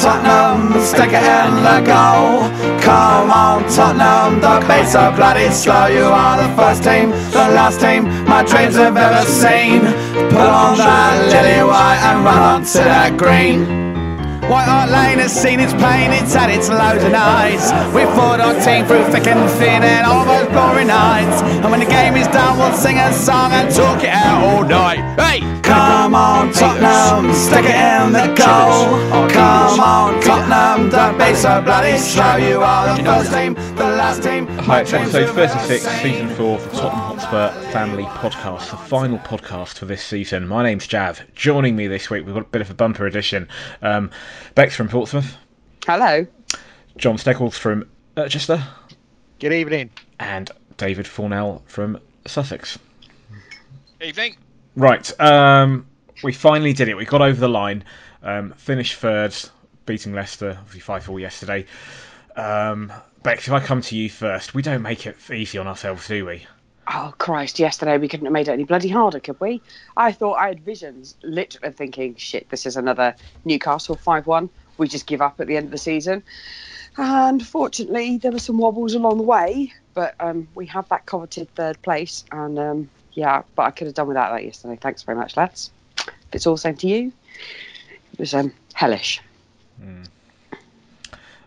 Tottenham, stick it in the goal. Come on, Tottenham, the pace are bloody slow. You are the first team, the last team my dreams have ever seen. Put on that lily white and run onto that green. White Hart Lane has seen its pain, it's had its lows and. We fought our team through thick and thin and all those glory nights. And when the game is done, we'll sing a song and talk it out all night. Hey! Come on, Tottenham, stick it in the goal. Come on, Tottenham, don't be so bloody slow. You are the first team, the last team. Hi, it's episode 36, season 4 of the Tottenham Hotspur Family Podcast, the final podcast for this season. My name's Jav. Joining me this week, we've got a bit of a bumper edition. Um, Bex from Portsmouth, Hello. Jon Steggles from Urchester, Good evening. and David Fournel from Sussex. Evening. Right, um, we finally did it. We got over the line, um, finished third, beating Leicester, obviously 5 4 yesterday. Um, Bex, if I come to you first, we don't make it easy on ourselves, do we? Oh Christ! Yesterday we couldn't have made it any bloody harder, could we? I thought I had visions, literally thinking, "Shit, this is another Newcastle five-one. We just give up at the end of the season." And fortunately, there were some wobbles along the way, but um, we have that coveted third place. And um, yeah, but I could have done without that yesterday. Thanks very much, lads. If it's all the same to you, it was um, hellish.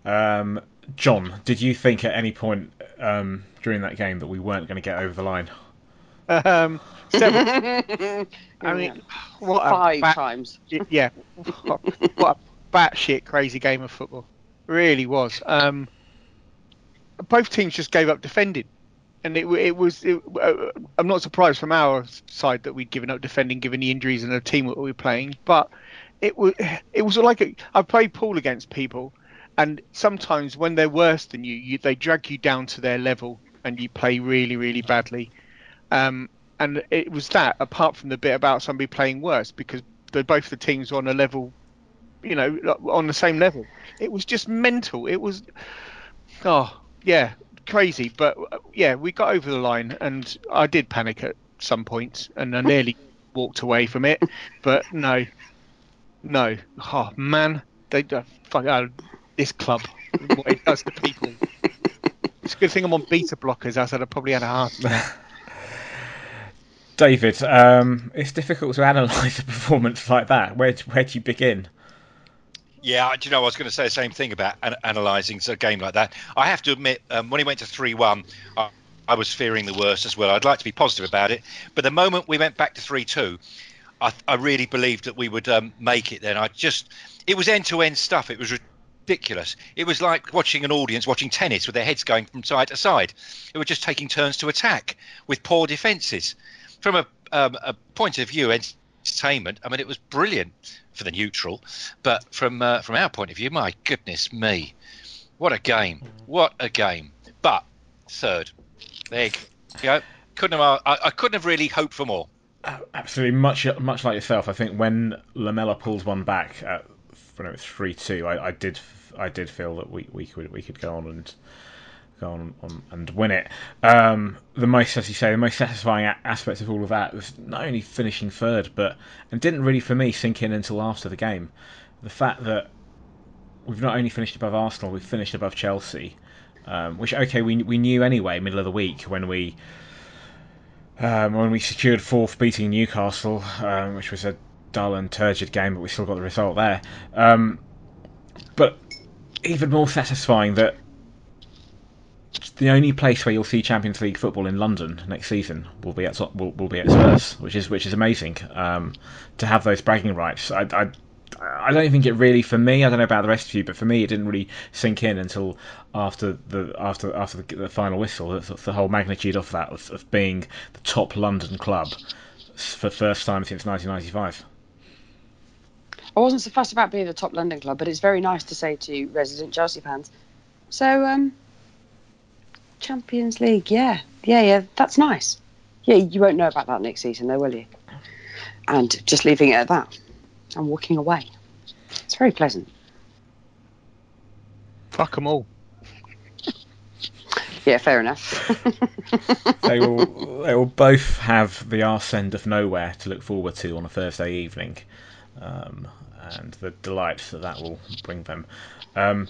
Um, John, did you think at any point um, during that game that we weren't going to get over the line? Um, seven. I mean, what Five bat- times. yeah, what a batshit crazy game of football. Really was. Um, both teams just gave up defending, and it, it was. It, uh, I'm not surprised from our side that we'd given up defending, given the injuries and the team that we were playing. But it was. It was like a, I played pool against people, and sometimes when they're worse than you, you, they drag you down to their level, and you play really, really badly. Um, and it was that, apart from the bit about somebody playing worse, because both the teams were on a level, you know, on the same level. It was just mental. It was, oh yeah, crazy. But uh, yeah, we got over the line, and I did panic at some point, and I nearly walked away from it. But no, no, oh man, they uh, fuck uh, this club, what it does to people. It's a good thing I'm on beta blockers, I said I probably had a heart. David, um, it's difficult to analyse a performance like that. Where where do you begin? Yeah, do you know I was going to say the same thing about an- analysing a game like that. I have to admit, um, when he went to three-one, I, I was fearing the worst as well. I'd like to be positive about it, but the moment we went back to three-two, I, I really believed that we would um, make it. Then I just, it was end-to-end stuff. It was ridiculous. It was like watching an audience watching tennis with their heads going from side to side. They were just taking turns to attack with poor defences. From a, um, a point of view, entertainment. I mean, it was brilliant for the neutral, but from uh, from our point of view, my goodness me, what a game! What a game! But third, there you go. Couldn't have I, I couldn't have really hoped for more. Absolutely, much much like yourself. I think when Lamela pulls one back at three two, I, I did I did feel that we, we could we could go on and go on, on and win it. Um, the most, as you say, the most satisfying a- aspect of all of that was not only finishing third, but and didn't really for me sink in until after the game. The fact that we've not only finished above Arsenal, we've finished above Chelsea, um, which okay we we knew anyway, middle of the week when we um, when we secured fourth, beating Newcastle, um, which was a dull and turgid game, but we still got the result there. Um, but even more satisfying that the only place where you'll see Champions League football in London next season will be at will, will be at Spurs, which is which is amazing. Um, to have those bragging rights, I, I I don't think it really for me. I don't know about the rest of you, but for me, it didn't really sink in until after the after after the, the final whistle. The, the whole magnitude of that of, of being the top London club for first time since 1995. I wasn't so fussed about being the top London club, but it's very nice to say to resident Chelsea fans. So, um, Champions League, yeah, yeah, yeah, that's nice. Yeah, you won't know about that next season, though, will you? And just leaving it at that and walking away. It's very pleasant. Fuck them all. Yeah, fair enough. they will they will both have the arse end of nowhere to look forward to on a Thursday evening. um, and the delight that that will bring them. Um,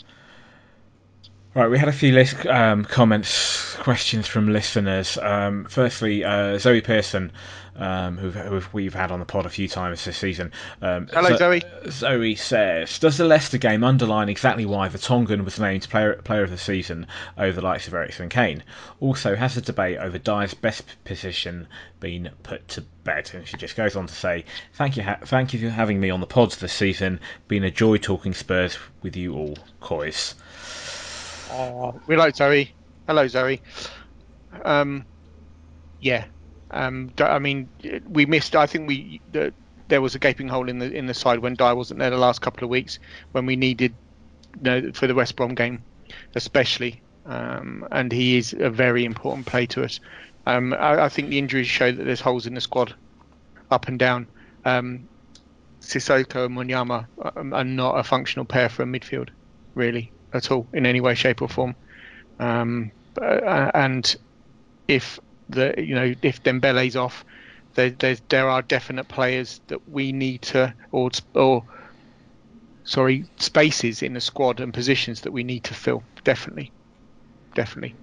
Right, we had a few list, um, comments, questions from listeners. Um, firstly, uh, Zoe Pearson, um, who, who we've had on the pod a few times this season. Um, Hello, Zo- Zoe. Zoe says, "Does the Leicester game underline exactly why Vertonghen was named player player of the season over the likes of Eriksen and Kane? Also, has the debate over Dier's best position been put to bed?" And she just goes on to say, "Thank you, ha- thank you for having me on the pods this season. Been a joy talking Spurs with you all, Coys." Oh, we like Zoe. Hello, Zoe. Um, yeah. Um, I mean, we missed. I think we the, there was a gaping hole in the in the side when Dier wasn't there the last couple of weeks when we needed, you know, for the West Brom game, especially. Um, and he is a very important play to us. Um, I, I think the injuries show that there's holes in the squad, up and down. Um, Sissoko and Wanyama are, are not a functional pair for a midfield, really at all in any way, shape, or form. Um, uh, and if the you know if Dembele's off, there there, are definite players that we need to or or sorry spaces in the squad and positions that we need to fill. Definitely, definitely.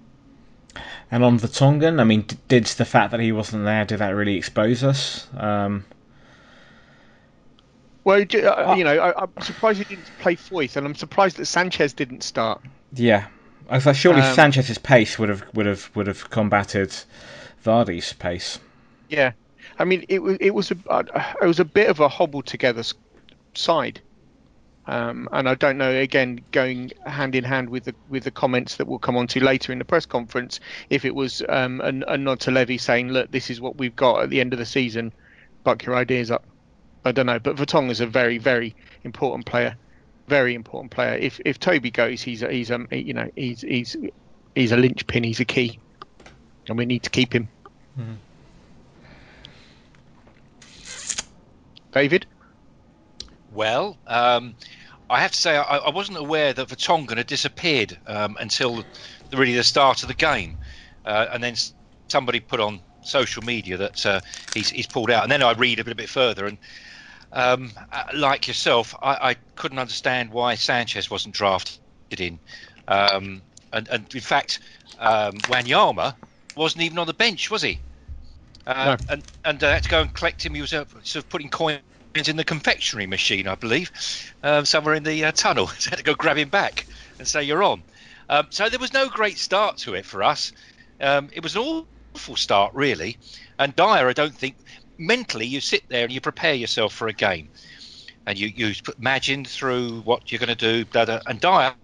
And on Vertonghen, I mean, did the fact that he wasn't there did that really expose us? Um, Well, uh, you know, I, I'm surprised he didn't play Foyth, and I'm surprised that Sanchez didn't start. yeah, I surely Um, Sanchez's pace would have would have would have combated Vardy's pace. Yeah, I mean, it was it was a uh, it was a bit of a hobbled together side, um, and I don't know. Again, going hand in hand with the with the comments that we'll come on to later in the press conference, if it was um, a, a nod to Levy saying, "Look, this is what we've got at the end of the season. Buck your ideas up." I don't know, but Vertonghen is a very very important player, very important player. If if Toby goes, he's a, he's um you know he's he's he's a linchpin. He's a key, and we need to keep him. David. Well, um, I have to say I, I wasn't aware that Vertonghen had disappeared um, until the, really the start of the game, uh, and then somebody put on social media that uh, he's, he's pulled out, and then I read a bit, a bit further, and um, uh, like yourself, I, I couldn't understand why Sanchez wasn't drafted in, um, and, and in fact, um, Wanyama wasn't even on the bench, was he? Uh, No. And and uh, had to go and collect him. He was uh, sort of putting coins in the confectionery machine, I believe, um, somewhere in the uh, tunnel. so I had to go grab him back and say you're on. Um, so there was no great start to it for us. Um, it was an awful start, really. And Dier, I don't think mentally you sit there and you prepare yourself for a game, and you you imagine through what you're going to do. Blah, blah, and Dier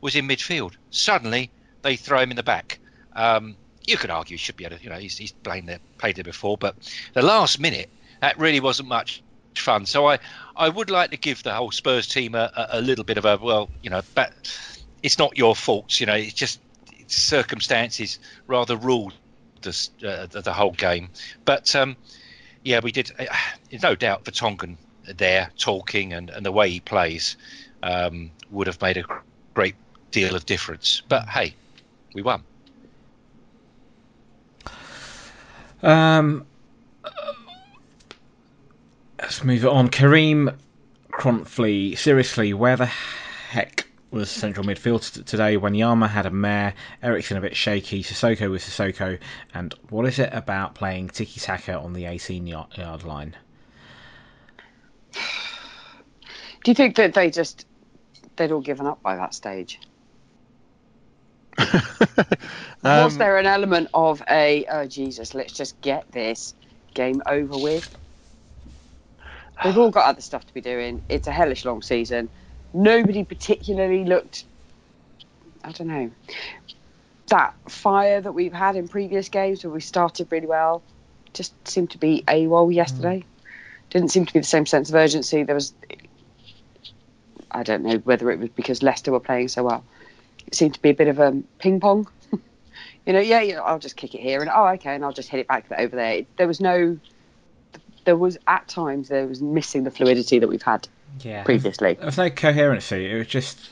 was in midfield. Suddenly they throw him in the back. Um, you could argue he should be able to, you know, he's, he's played there, played there before, but the last minute that really wasn't much fun. So I, I would like to give the whole Spurs team a, a, a little bit of a well, you know, but it's not your fault, you know, it's just circumstances rather ruled uh, the, the whole game. But um, yeah, we did. Uh, no doubt Vertonghen there talking and, and the way he plays um, would have made a great deal of difference. But hey, we won. Um, let's move on. Kareem Cronfley, seriously, where the heck was central midfield today when Yama had a mare, Eriksen a bit shaky, Sissoko was Sissoko, and what is it about playing tiki taka on the 18 yard, line? Do you think that they just they'd all given up by that stage? Was Um, there an element of a oh Jesus, let's just get this game over with? They've all got other stuff to be doing. It's a hellish long season. Nobody particularly looked. I don't know. That fire that we've had in previous games where we started really well just seemed to be a AWOL yesterday. Hmm. Didn't seem to be the same sense of urgency. There was. I don't know whether it was because Leicester were playing so well. It seemed to be a bit of a ping pong. you know, yeah, yeah, I'll just kick it here and oh, okay, and I'll just hit it back over there. There was no. There was at times there was missing the fluidity that we've had Yeah. previously. There was no coherency. It was just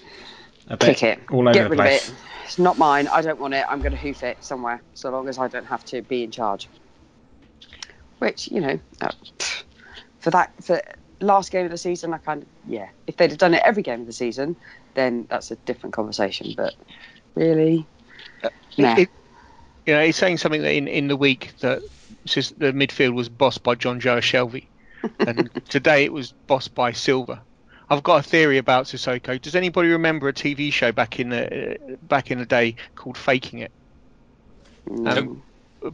a bit Kick it. all over Get the rid place. of it. It's not mine. I don't want it. I'm going to hoof it somewhere, so long as I don't have to be in charge. Which you know, uh, for that for last game of the season, I kind of yeah. If they'd have done it every game of the season, then that's a different conversation. But really, nah. It, you know, he's saying something that in, in the week that says the midfield was bossed by Jonjo Shelvey, and today it was bossed by Silva. I've got a theory about Sissoko. Does anybody remember a TV show back in the uh, back in the day called Faking It? Um,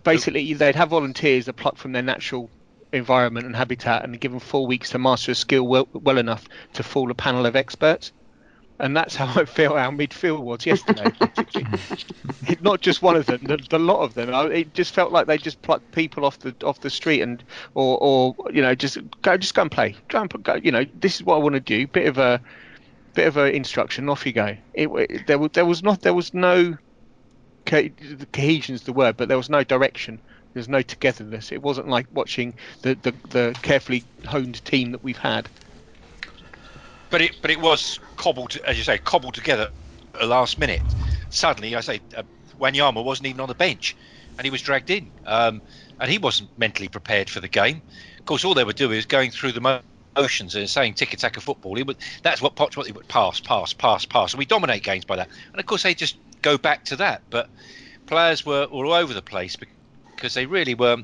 basically, they'd have volunteers that pluck from their natural environment and habitat and given four weeks to master a skill well, well enough to fool a panel of experts. And that's how I feel our midfield was yesterday. Not just one of them, the, the lot of them. It just felt like they just plucked people off the off the street and or, or you know just go just go and play. Go and go, you know this is what I want to do. Bit of a bit of a instruction. Off you go. It, it there was there was not there was no co- cohesion's the word, but there was no direction. There's no togetherness. It wasn't like watching the, the, the carefully honed team that we've had. But it but it was cobbled, as you say, cobbled together at the last minute. Suddenly, I say, uh, Wanyama wasn't even on the bench, and he was dragged in, um, and he wasn't mentally prepared for the game. Of course, all they were doing is going through the motions and saying tiki taka football. He would, that's what Poch what would pass, pass, pass, pass, and we dominate games by that. And of course, they just go back to that. But players were all over the place because they really were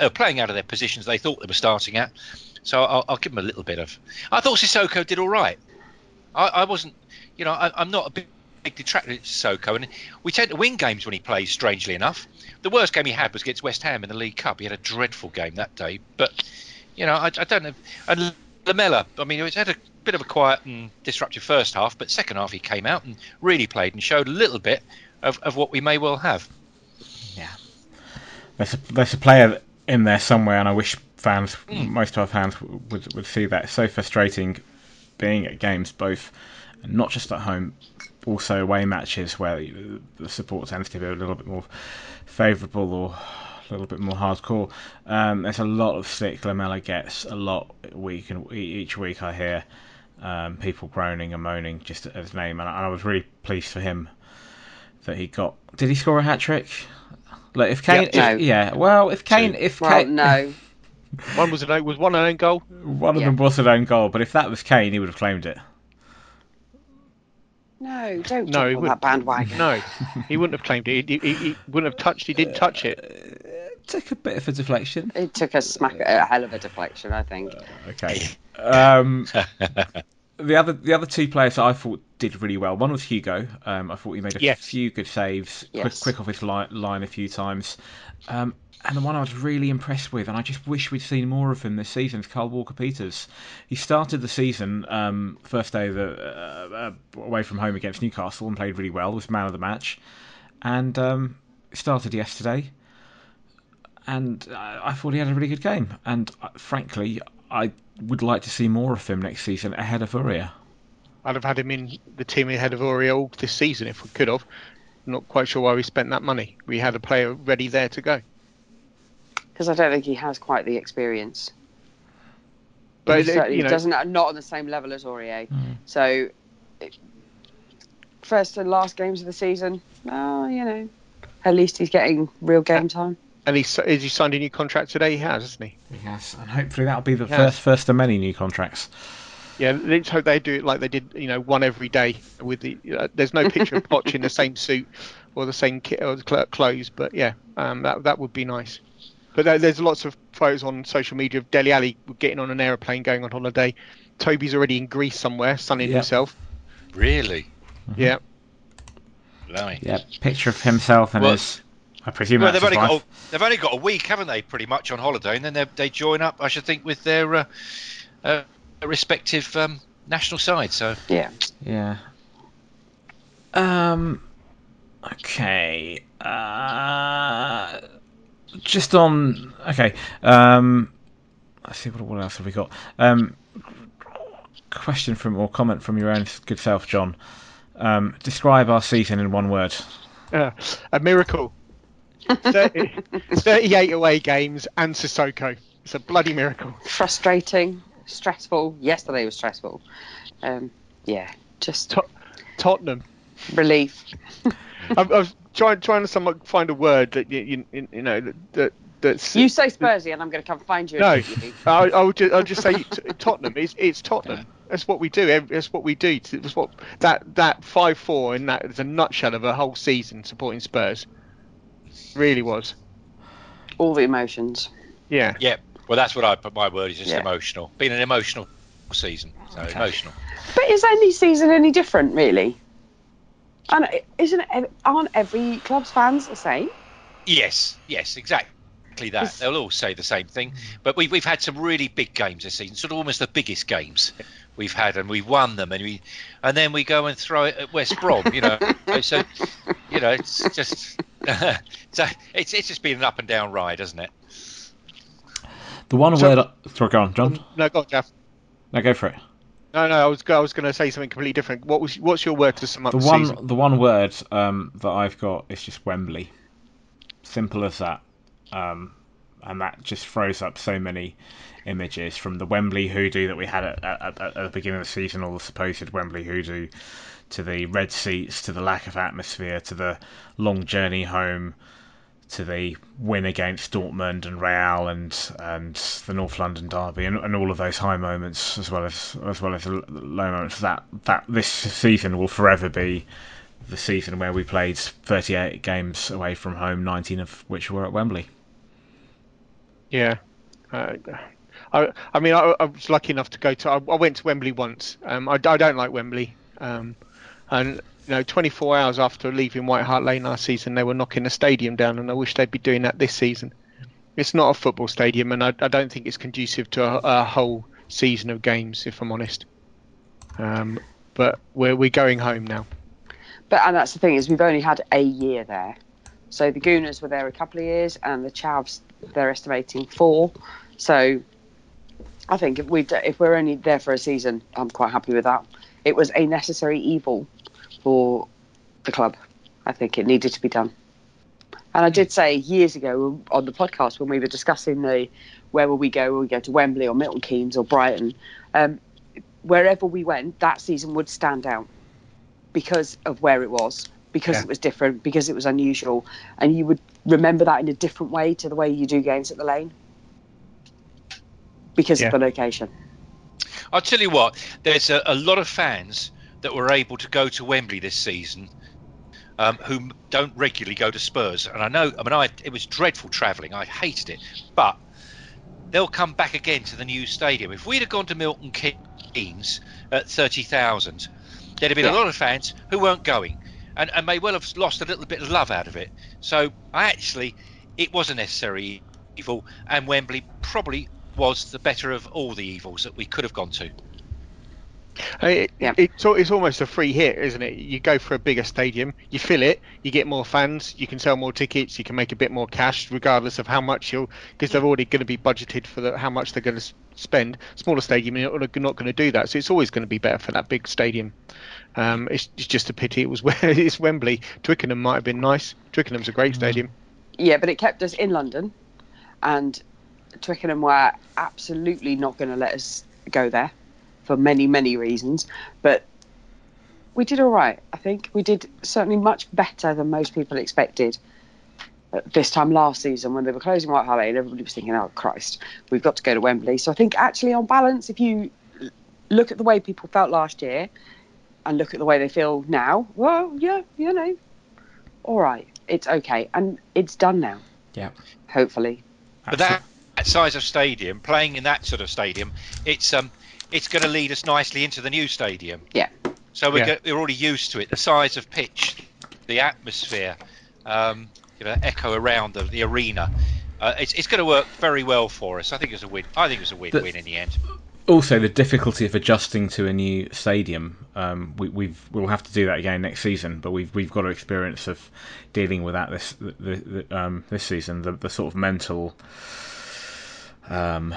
uh, playing out of their positions they thought they were starting at. So I'll, I'll give them a little bit of. I thought Sissoko did all right. I, I wasn't, you know, I, I'm not a big, big detractor of Sissoko, and we tend to win games when he plays. Strangely enough, the worst game he had was against West Ham in the League Cup. He had a dreadful game that day. But you know, I, I don't know. And Lamela, I mean, he's had a bit of a quiet and disruptive first half, but second half he came out and really played and showed a little bit of, of what we may well have. Yeah, there's a, there's a player in there somewhere, and I wish fans, most of our fans, would would see that. It's so frustrating being at games, both not just at home, also away matches where the support tends to be a little bit more favourable or a little bit more hardcore. Um, there's a lot of stick Lamela gets a lot week and each week. I hear um, people groaning and moaning just at his name, and I, and I was really pleased for him that he got. Did he score a hat trick? Like if Kane, Yep. No. yeah. Well, if Kane, if well, Kane, no. One was an was one an own goal. one of Yeah. them was an own goal, but if that was Kane, he would have claimed it. No, don't No, jump on wouldn't. that bandwagon. No, he wouldn't have claimed it. He, he, he wouldn't have touched. He didn't touch it. Took a bit of a deflection. It took a smack, a hell of a deflection, I think. Okay. Um, the other the other two players I thought did really well. One was Hugo. Um, I thought he made a Yes. few good saves, quick, Yes. quick off his line, line a few times. Um, and the one I was really impressed with, and I just wish we'd seen more of him this season, is Kyle Walker Peters. He started the season um, first day of the, uh, uh, away from home against Newcastle and played really well. Was man of the match, and um, started yesterday. And I I thought he had a really good game. And uh, frankly, I would like to see more of him next season ahead of Aurier. I'd have had him in the team ahead of Aurier this season if we could have. Not quite sure why we spent that money. We had a player ready there to go. Because I don't think he has quite the experience. But he uh, certainly you know, doesn't not on the same level as Aurier. Mm. So, first and last games of the season, well, you know, at least he's getting real game time. And he's has he signed a new contract today? He has, hasn't he? Yes, and hopefully that'll be the Yes. first first of many new contracts. Yeah, let's hope they do it like they did, you know, one every day. With the, uh, there's no picture of Poch in the same suit or the same kit or the clothes, but yeah, um, that that would be nice. But there, there's lots of photos on social media of Dele Alli getting on an aeroplane going on holiday. Toby's already in Greece somewhere, sunning Yep. himself. Really? Yeah, Blimey. Yeah, picture of himself and Well- his. I presume Well, that's they've only, wife. got a, they've only got a week, haven't they? Pretty much on holiday, and then they they join up. I should think with their uh, uh, respective um, national sides. So Yeah. Yeah. Um. Okay. Uh. Just on. Okay. Um. Let's see what what else have we got. Um. Question from or comment from your own good self, John. Um, describe our season in one word. uh, a miracle. 30, 38 away games and Sissoko. It's a bloody miracle. Frustrating, stressful. Yesterday was stressful. Um, yeah, just Tot- Tottenham. relief. I, I was trying trying to find a word that you you, you know that, that that's You say Spursy, and I'm going to come find you. no. and you. I, I would just, I'll just say Tottenham. It's, it's Tottenham. That's what we do. That's what we do. That's what that that five four in that is a nutshell of a whole season supporting Spurs. Really was. All the emotions. Yeah. Yeah. Well, that's what I put my word is just Yeah. emotional. Been an emotional season. So emotional. But is any season any different, really? And isn't it, aren't every club's fans the same? Yes, yes, exactly that. It's- They'll all say the same thing. But we've we've had some really big games this season, sort of almost the biggest games we've had, and we've won them, and we and then we go and throw it at West Brom, you know. so you know, it's just so it's it's just been an up and down ride, hasn't it? The one So- word. Sorry, go on, John. No, go on, Jeff. No, go for it. No, no. I was I was going to say something completely different. What was what's your word to sum up The the, one, season? the one word um, that I've got is just Wembley. Simple as that, um, and that just throws up so many images from the Wembley hoodoo that we had at, at, at, at the beginning of the season, or the supposed Wembley hoodoo, to the red seats, to the lack of atmosphere, to the long journey home, to the win against Dortmund and Real and and the North London derby and, and all of those high moments as well as as well as the low moments that that this season will forever be the season where we played 38 games away from home 19 of which were at Wembley Yeah. Uh, I, I mean, I, I was lucky enough to go to. I, I went to Wembley once. Um, I, I don't like Wembley. Um, and you know, 24 hours after leaving White Hart Lane last season, they were knocking the stadium down, and I wish they'd be doing that this season. It's not a football stadium, and I, I don't think it's conducive to a, a whole season of games, if I'm honest. Um, but we're we're going home now. But and that's the thing is we've only had a year there. So the Gooners were there a couple of years, and the Chavs they're estimating four. So I think if we if we're only there for a season, I'm quite happy with that. It was a necessary evil for the club. I think it needed to be done. And I did say years ago on the podcast when we were discussing the where will we go? Will we go to Wembley or Milton Keynes or Brighton? Um, wherever we went, that season would stand out because of where it was, because Yeah. it was different, because it was unusual, and you would remember that in a different way to the way you do games at the lane because Yeah. of the location. I'll tell you what, there's a, a lot of fans that were able to go to Wembley this season um, who don't regularly go to Spurs. And I know, I mean, I, it was dreadful travelling. I hated it. But they'll come back again to the new stadium. If we'd have gone to Milton Keynes at 30,000, there'd have been Yeah. a lot of fans who weren't going and, and may well have lost a little bit of love out of it. So I actually, it was a necessary evil, and Wembley probably was the better of all the evils that we could have gone to. It, Yeah. it's, it's almost a free hit, isn't it? You go for a bigger stadium, you fill it, you get more fans, you can sell more tickets, you can make a bit more cash, regardless of how much you'll, because they're already going to be budgeted for the, how much they're going to spend. Smaller stadium, you're not going to do that, so it's always going to be better for that big stadium. Um, it's, it's just a pity it was where it's Wembley. Twickenham might have been nice. Twickenham's a great stadium. Yeah, but it kept us in London, and Twickenham were absolutely not going to let us go there for many, many reasons. But we did all right. I think we did certainly much better than most people expected. This time last season, when they were closing White Hart Lane, everybody was thinking, "Oh Christ, we've got to go to Wembley." So I think actually, on balance, if you look at the way people felt last year and look at the way they feel now, well, yeah, you know, all right, it's okay, and it's done now. Yeah. Hopefully, But that, that size of stadium, playing in that sort of stadium, it's um, it's going to lead us nicely into the new stadium. Yeah. So we're, Yeah. go- we're already used to it. The size of pitch, the atmosphere, um, you know, echo around the, the arena. Uh, it's it's going to work very well for us. I think it's a win. I think it's a win-win in the end. also the difficulty of adjusting to a new stadium. Um, we, we've we'll have to do that again next season, but we've we've got an experience of dealing with that this the, the, um, this season. The, the sort of mental, um,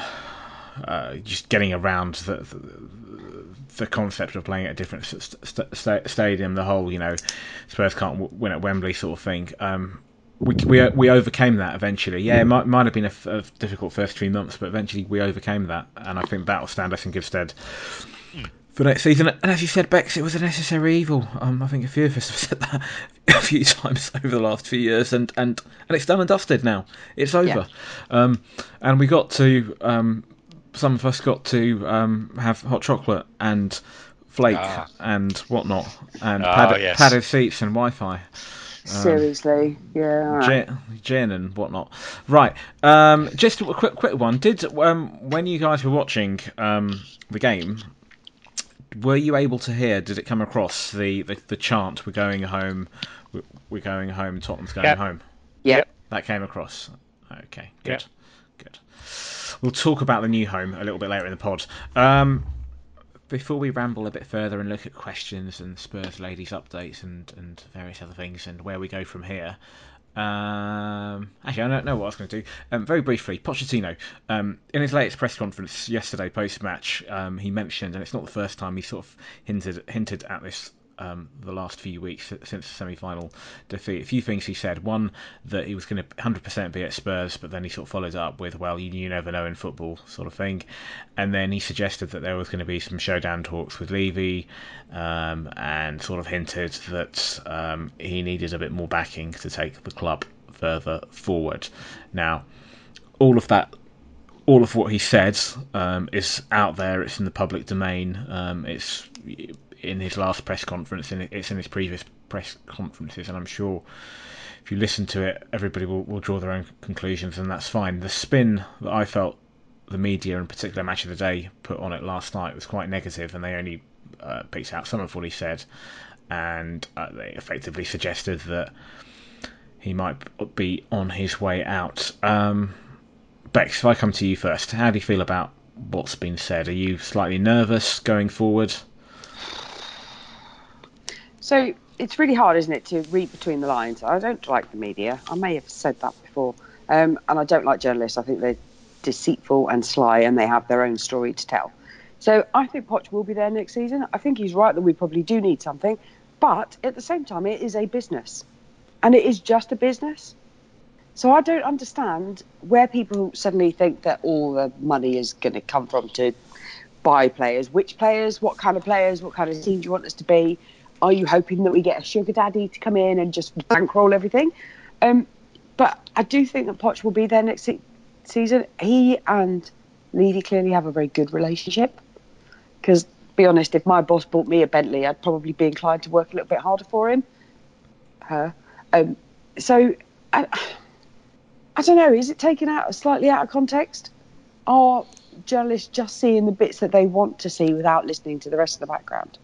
uh, just getting around the, the the concept of playing at a different st- st- stadium. The whole you know Spurs can't w- win at Wembley sort of thing. Um, we, we we overcame that eventually. Yeah, it might, might have been a, f- a difficult first three months, but eventually we overcame that, and I think that will stand us in good stead for next season. And as you said, Bex, it was a necessary evil. Um, I think a few of us have said that a few times over the last few years, and, and, and it's done and dusted now. It's over. Yeah. Um, and we got to, um, some of us got to um, have hot chocolate and flake Ah. and whatnot, and Ah, padded, yes. padded seats and Wi Fi. Seriously, yeah. Gin, gin and whatnot. Right. Um, just a quick, quick one. Did um, when you guys were watching um, the game, were you able to hear? Did it come across the, the, the chant? We're going home. We're, we're going home. Tottenham's going Yep. home. Yeah. That came across. Okay. Good. Yep. We'll talk about the new home a little bit later in the pod. Um, before we ramble a bit further and look at questions and Spurs ladies updates and, and various other things and where we go from here. Um, actually, I don't know what I was going to do. Um, very briefly, Pochettino, um, in his latest press conference yesterday post match, um, he mentioned, and it's not the first time he sort of hinted hinted at this um, the last few weeks since the semi final defeat. A few things he said. One, that he was going to 100% be at Spurs, but then he sort of followed up with, well, you, you never know in football, sort of thing. And then he suggested that there was going to be some showdown talks with Levy um, and sort of hinted that um, he needed a bit more backing to take the club further forward. Now, all of that all of what he said um, is out there. It's in the public domain. Um, it's in his last press conference, and it's in his previous press conferences. And I'm sure if you listen to it, everybody will, will draw their own conclusions, and that's fine. The spin that I felt the media, in particular Match of the Day, put on it last night was quite negative, and they only uh, picked out some of what he said, and uh, they effectively suggested that he might be on his way out. Um, Bex, if I come to you first, how do you feel about what's been said? Are you slightly nervous going forward? So it's really hard, isn't it, to read between the lines? I don't like the media. I may have said that before. Um, and I don't like journalists. I think they're deceitful and sly and they have their own story to tell. So I think Poch will be there next season. I think he's right that we probably do need something. But at the same time, it is a business. And it is just a business. So I don't understand where people suddenly think that all the money is going to come from to buy players. Which players? What kind of players? What kind of team do you want us to be? Are you hoping that we get a sugar daddy to come in and just bankroll everything? Um, but I do think that Poch will be there next se- season. He and Levy clearly have a very good relationship. Because, be honest, if my boss bought me a Bentley, I'd probably be inclined to work a little bit harder for him. Her. Um, so, I, I don't know. Is it taken out slightly out of context? Are journalists just seeing the bits that they want to see without listening to the rest of the background?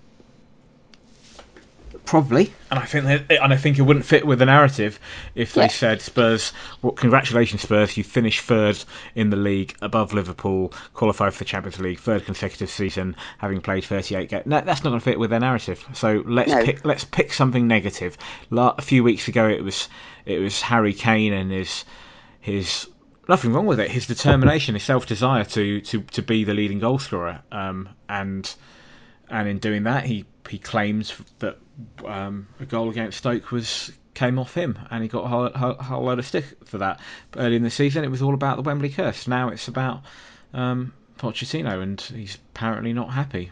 Probably, and I think that, and I think it wouldn't fit with the narrative if they Yeah. said Spurs. Well, congratulations, Spurs! You finished third in the league, above Liverpool, qualified for the Champions League, third consecutive season, having played 38 games. No, that's not going to fit with their narrative. So let's No. pick let's pick something negative. La- a few weeks ago, it was it was Harry Kane and his his nothing wrong with it. His determination, his self desire to to to be the leading goal scorer, um, and and in doing that, he he claims that um, a goal against Stoke was came off him, and he got a whole, whole, whole load of stick for that. But early in the season, it was all about the Wembley curse. Now it's about um, Pochettino, and he's apparently not happy.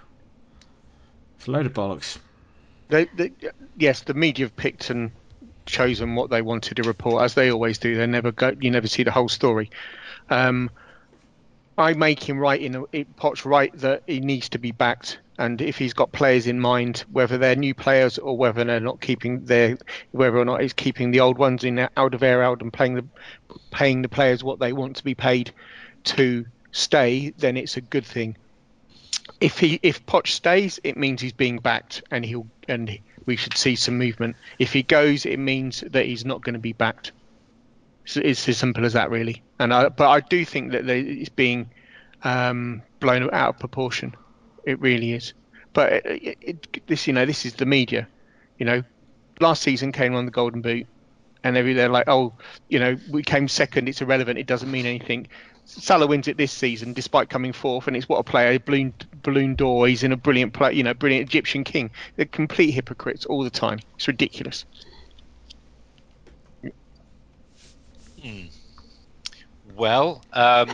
It's a load of bollocks. They, they, yes, the media have picked and chosen what they wanted to report, as they always do. They never go. You never see the whole story. Um, I make him right in Potts right that he needs to be backed, and if he's got players in mind, whether they're new players or whether they're not keeping their, whether or not he's keeping the old ones in out of air out and paying the paying the players what they want to be paid to stay, then it's a good thing if he if Poch stays, it means he's being backed, and he'll and we should see some movement. If he goes, it means that he's not going to be backed. So it's as simple as that, really. And I, but I do think that it's being um, blown out of proportion. It really is. But it, it, it, this, you know, this is the media. You know, last season came on the Golden Boot, and every they're like, oh, you know, we came second. It's irrelevant. It doesn't mean anything. Salah wins it this season despite coming fourth, and it's what a player, balloon, Ballon d'Or. He's in a brilliant play, you know, brilliant Egyptian king. They're complete hypocrites all the time. It's ridiculous. Hmm. Well, um,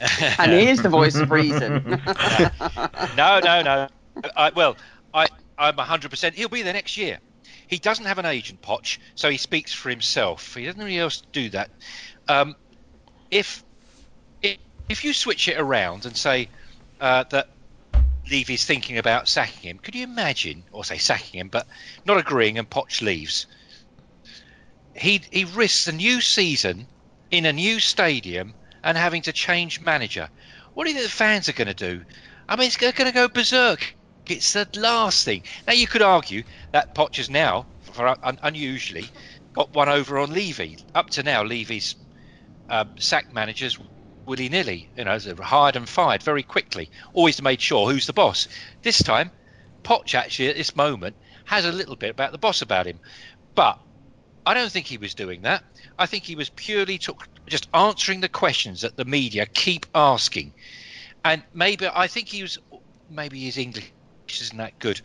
And here's the voice of reason. no, no, no, I, well, I, I'm 100%. He'll be there next year. He doesn't have an agent, Poch, so he speaks for himself. He doesn't really else do that. Um, if, if if you switch it around and say uh, that Levy's thinking about sacking him, could you imagine, or say sacking him, but not agreeing, and Poch leaves? He he risks a new season in a new stadium and having to change manager. What do you think the fans are going to do? I mean, it's going to go berserk. It's the last thing. Now you could argue that has now, for un- unusually, got one over on Levy. Up to now, Levy's uh, sacked managers willy nilly. You know, hired and fired very quickly. Always made sure who's the boss. This time, Poch actually at this moment has a little bit about the boss about him, but I don't think he was doing that. I think he was purely just answering the questions that the media keep asking, and maybe I think he was maybe his English isn't that good.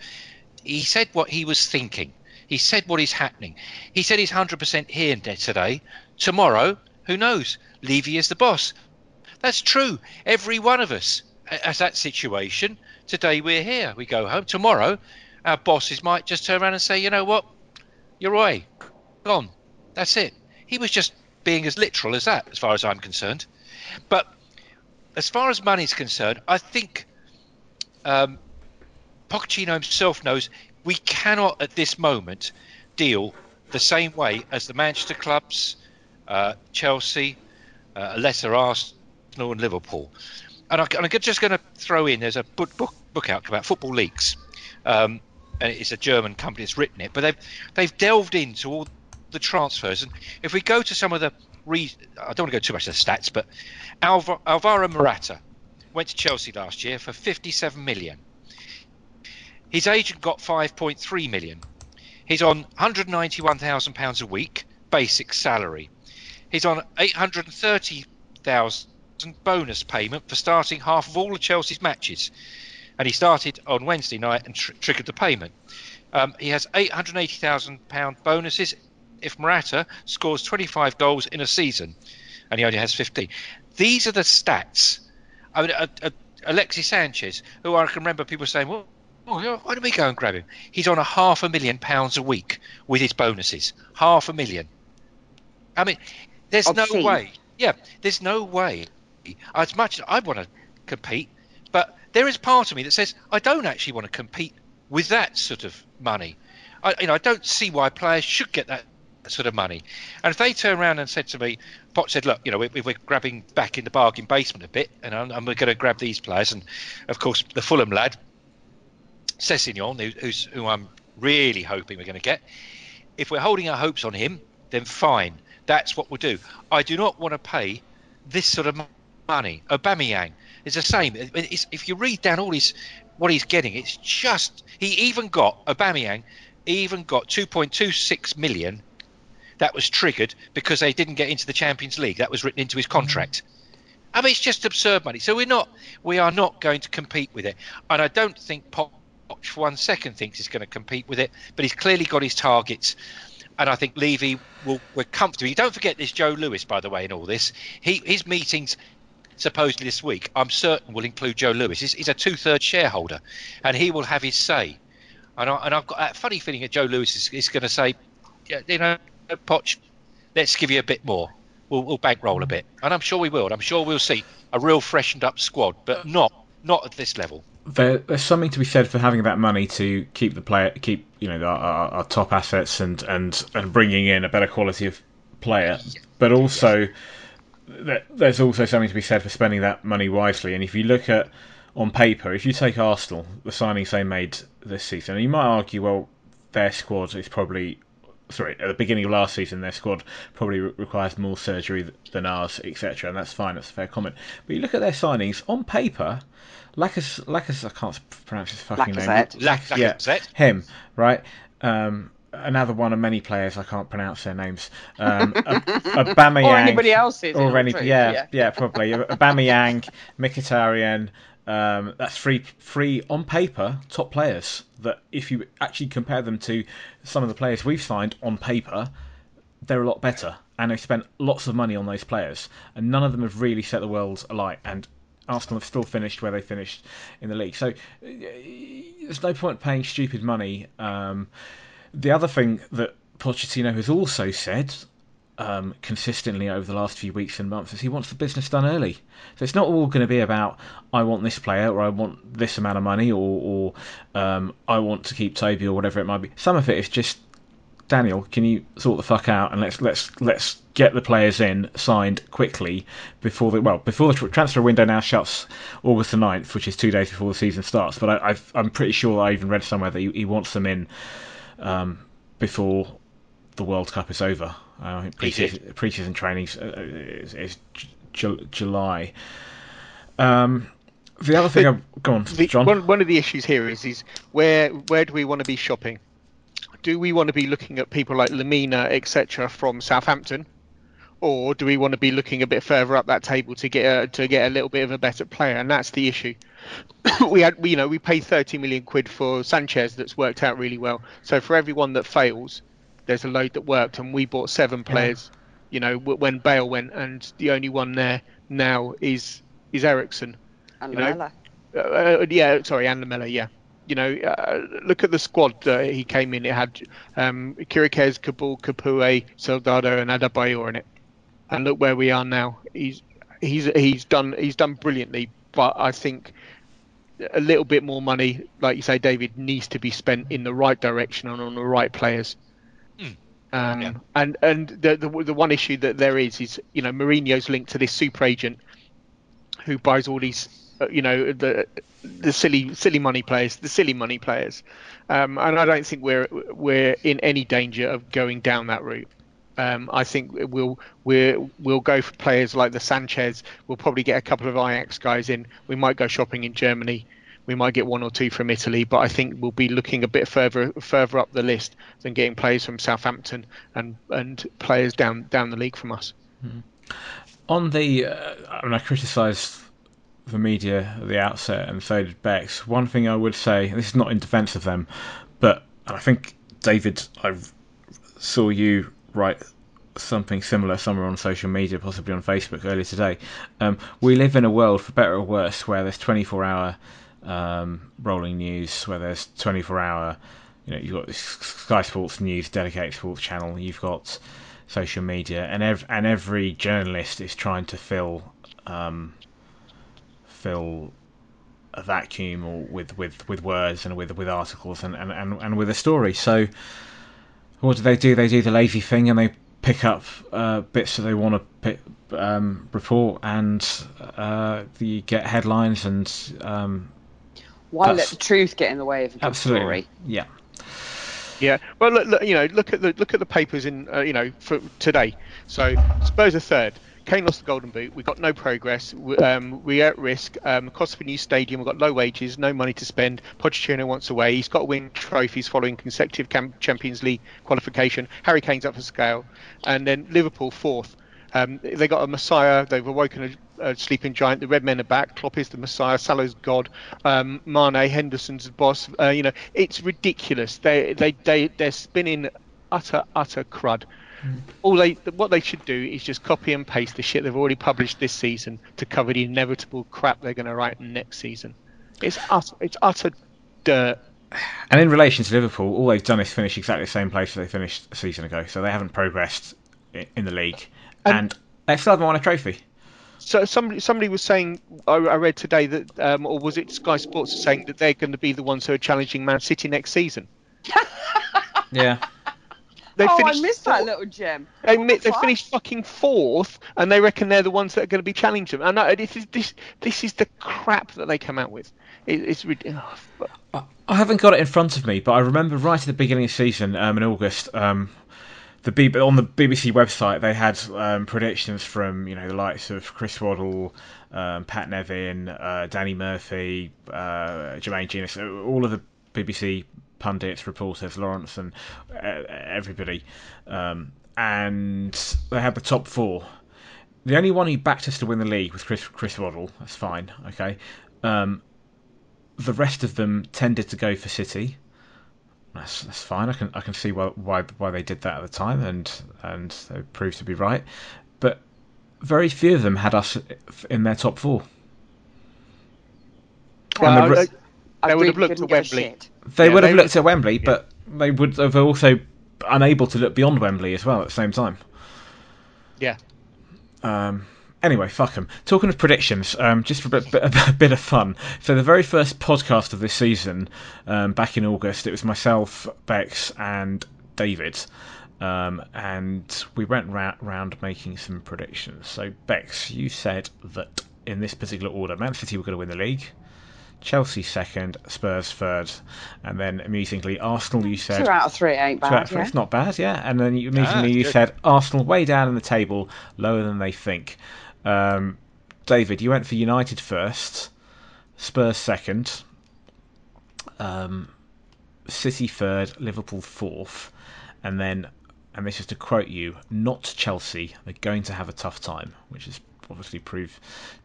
He said what he was thinking. He said what is happening. He said he's 100% here today. Tomorrow, who knows? Levy is the boss. That's true. Every one of us has that situation. Today we're here. We go home. Tomorrow, our bosses might just turn around and say, you know what? You're away. Gone. That's it. He was just being as literal as that, as far as I'm concerned. But as far as money's concerned, I think um, Pochettino himself knows we cannot at this moment deal the same way as the Manchester clubs, uh, Chelsea, uh, lesser Arsenal, and Liverpool. And, I, am just going to throw in there's a book, book, book out about football leagues. Um, and it's a German company that's written it, but they've they've delved into all the transfers. And if we go to some of the, re- I don't want to go too much to the stats, but Alv- Alvaro Morata went to Chelsea last year for 57 million. His agent got 5.3 million. He's on 191,000 pounds a week basic salary. He's on 830,000 bonus payment for starting half of all of Chelsea's matches, and he started on Wednesday night and tr- triggered the payment. Um, he has 880,000 pound bonuses if Morata scores 25 goals in a season, and he only has 15. These are the stats. I mean, uh, uh, Alexis Sanchez, who I can remember people saying, "Well, Oh, why don't we go and grab him? He's on a half a million pounds a week with his bonuses. Half a million. I mean, there's Obscene. no way. Yeah, there's no way. As much as I want to compete, but there is part of me that says I don't actually want to compete with that sort of money. I, you know, I don't see why players should get that sort of money. And if they turn around and said to me, Pot said, look, you know, we, we're grabbing back in the bargain basement a bit, and, I'm, and we're going to grab these players, and of course the Fulham lad Sessegnon, who, who I'm really hoping we're going to get. If we're holding our hopes on him, then fine. That's what we'll do. I do not want to pay this sort of money. Aubameyang is the same. It's, if you read down all his what he's getting, it's just he even got Aubameyang even got 2.26 million. That was triggered because they didn't get into the Champions League. That was written into his contract. I mean, it's just absurd money. So we're not, we are not going to compete with it. And I don't think Poch for one second thinks he's going to compete with it, but he's clearly got his targets. And I think Levy will we're comfortable. You don't forget this Joe Lewis, by the way, in all this. He his meetings supposedly this week, I'm certain will include Joe Lewis. He's, he's a two-thirds shareholder, and he will have his say. And, I, and I've got that funny feeling that Joe Lewis is, is going to say, you know, Poch, let's give you a bit more. We'll, we'll bankroll a bit, and I'm sure we will. I'm sure we'll see a real freshened up squad, but not not at this level there, there's something to be said for having that money to keep the player, keep you know our, our, our top assets and and and bringing in a better quality of player, but also there's also something to be said for spending that money wisely. And if you look at on paper, if you take Arsenal, the signings they made this season, you might argue, well, their squad is probably sorry, at the beginning of last season, their squad probably re- requires more surgery than ours, etc. And that's fine, that's a fair comment. But you look at their signings on paper, Lacas, Lacas, I can't pronounce his fucking Lacazette. name. Lac- yeah, Lacazette. him, right? Um, another one of many players I can't pronounce their names. Um, Aubameyang, Or anybody else's. or in any, truth, yeah, yeah, probably Aubameyang, Mkhitaryan. Um, that's three, three on paper top players. That if you actually compare them to some of the players we've signed on paper, they're a lot better, and they've spent lots of money on those players, and none of them have really set the world alight. And Arsenal have still finished where they finished in the league. So uh, there's no point paying stupid money. Um, the other thing that Pochettino has also said um, consistently over the last few weeks and months is he wants the business done early. So it's not all going to be about I want this player or I want this amount of money or, or um, I want to keep Toby or whatever it might be. Some of it is just Daniel, can you sort the fuck out and let's let's let's get the players in signed quickly before the well before the transfer window now shuts August the 9th, which is two days before the season starts. But I, am pretty sure I even read somewhere that he, he wants them in um, before the World Cup is over. I think pre-season, pre-season training uh, is, is J- July. Um, the other thing, I've, go on, the, John. One, one of the issues here is is where where do we want to be shopping? Do we want to be looking at people like Lemina, etc., from Southampton, or do we want to be looking a bit further up that table to get a, to get a little bit of a better player? And that's the issue. we had, you know, we paid 30 million quid for Sanchez. That's worked out really well. So for everyone that fails, there's a load that worked, and we bought seven players. Yeah. You know, when Bale went, and the only one there now is is Eriksen. And you Lamela. Know? Uh, uh, yeah, sorry, and Lamela. Yeah. You know, uh, look at the squad that he came in. It had um, Chiriches, Kaboul, Capoue, Soldado, and Adebayor in it. And look where we are now. He's he's he's done he's done brilliantly. But I think a little bit more money, like you say, David, needs to be spent in the right direction and on the right players. Um, yeah. And and the, the the one issue that there is is you know Mourinho's linked to this super agent who buys all these uh, you know the the silly silly money players, the silly money players, um, and I don't think we're we're in any danger of going down that route. Um, I think we'll we'll we'll go for players like the Sanchez. We'll probably get a couple of Ajax guys in. We might go shopping in Germany we might get one or two from Italy, but I think we'll be looking a bit further further up the list than getting players from Southampton and and players down down the league from us. Mm-hmm. On the, uh, I mean, I criticised the media at the outset, and so did Bex. One thing I would say, this is not in defence of them, but I think David, I saw you write something similar somewhere on social media, possibly on Facebook earlier today. Um, we live in a world, for better or worse, where there's 24 hour um, rolling news where there's 24 hour. You know, you've got this Sky Sports News dedicated sports channel. You've got social media, and ev- and every journalist is trying to fill um, fill a vacuum or with, with, with words and with with articles and, and, and, and with a story. So what do they do? They do the lazy thing and they pick up uh, bits that they want to pick, um, report and uh, you get headlines and um, why That's, let the truth get in the way of a good absolutely. story? Yeah. Yeah, well, look, look, you know, look at the look at the papers in uh, you know for today. So Spurs are third. Kane lost the Golden Boot. We've got no progress. We, um, we're at risk. Um, cost of a new stadium. We've got low wages, no money to spend. Pochettino wants away. He's got to win trophies following consecutive Champions League qualification. Harry Kane's up for scale, and then Liverpool fourth. Um, they got a Messiah. They've awoken a, a, sleeping giant. The Red Men are back. Klopp is the Messiah. Salah's God. Um, Mane, Henderson's boss. Uh, you know, it's ridiculous. They they they they're spinning utter utter crud. Mm. All they what they should do is just copy and paste the shit they've already published this season to cover the inevitable crap they're going to write next season. It's utter it's utter dirt. And in relation to Liverpool, all they've done is finish exactly the same place they finished a season ago. So they haven't progressed in the league and, and they still haven't won a trophy. So somebody somebody was saying I, I read today that um, or was it Sky Sports saying that they're going to be the ones who are challenging Man City next season? yeah. They oh, I missed that little gem. They, the they finished fucking fourth, and they reckon they're the ones that are going to be challenging them. And know this is this this is the crap that they come out with. It, it's ridiculous. Oh, I haven't got it in front of me, but I remember right at the beginning of the season um, in August. Um, the B- on the BBC website they had um, predictions from you know the likes of Chris Waddle, um, Pat Nevin, uh, Danny Murphy, uh, Jermaine Jenas, all of the BBC pundits, reporters, Lawrence, and uh, everybody, um, and they had the top four. The only one who backed us to win the league was Chris Chris Waddle. That's fine, okay. Um, the rest of them tended to go for City that's that's fine. I can I can see why why why they did that at the time, and and they proved to be right. But very few of them had us in their top four. Well, And the re- they- I they would have looked couldn't at Wembley. They Yeah, would have they- looked at Wembley, but they would have also unable to look beyond Wembley as well at the same time. Yeah. Um, anyway, fuck them. Talking of predictions, um, just for a bit, bit, a bit of fun. So the very first podcast of this season, um, back in August, it was myself, Bex, and David. Um, and we went ra- round making some predictions. So, Bex, you said that in this particular order, Man City were going to win the league, Chelsea second, Spurs third, and then amusingly, Arsenal, you said. Two out of three ain't So bad. that's- Yeah. It's not bad, yeah. And then you, immediately Ah, you good. said Arsenal way down in the table, lower than they think. Um, David, you went for United first, Spurs second, um, City third, Liverpool fourth, and then, and this is to quote you, not Chelsea. They're going to have a tough time, which is obviously proved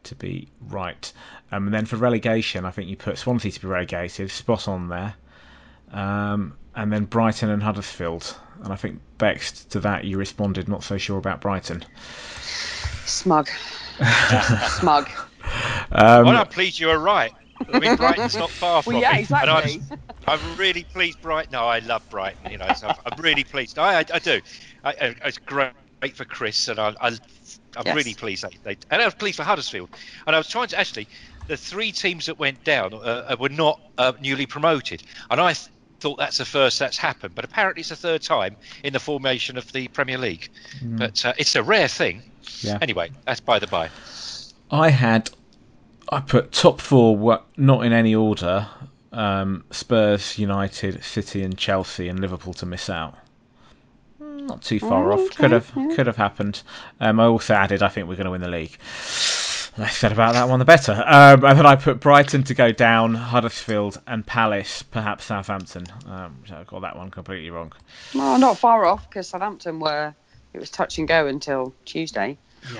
to be right. Um, and then for relegation, I think you put Swansea to be relegated, spot on there. Um, and then Brighton and Huddersfield. And I think Bex to that you responded not so sure about Brighton. Smug. Smug. Um, well, I'm pleased you were right. I mean, Brighton's not far from Well, yeah, me. And I'm- I'm really pleased. Brighton. No, I love Brighton. You know, so I'm, I'm really pleased. I, I, I do. I, I, it's great for Chris, and I, I, I'm Yes. really pleased. They, they, and I was pleased for Huddersfield. And I was trying to actually, the three teams that went down uh, uh, were not uh, newly promoted, and I th- thought that's the first that's happened. But apparently, it's the third time in the formation of the Premier League. But uh, it's a rare thing. Yeah. Anyway, that's by the by. I had I put top four not in any order. Um, Spurs, United, City, and Chelsea, and Liverpool to miss out. Mm, Not too far off. Could have could have happened. Um, I also added I think we're going to win the league. Less said about that one, the better. Um, and then I put Brighton to go down, Huddersfield, and Palace, perhaps Southampton. Um, so I got that one completely wrong. Well, not far off because Southampton were. It was touch and go until Tuesday.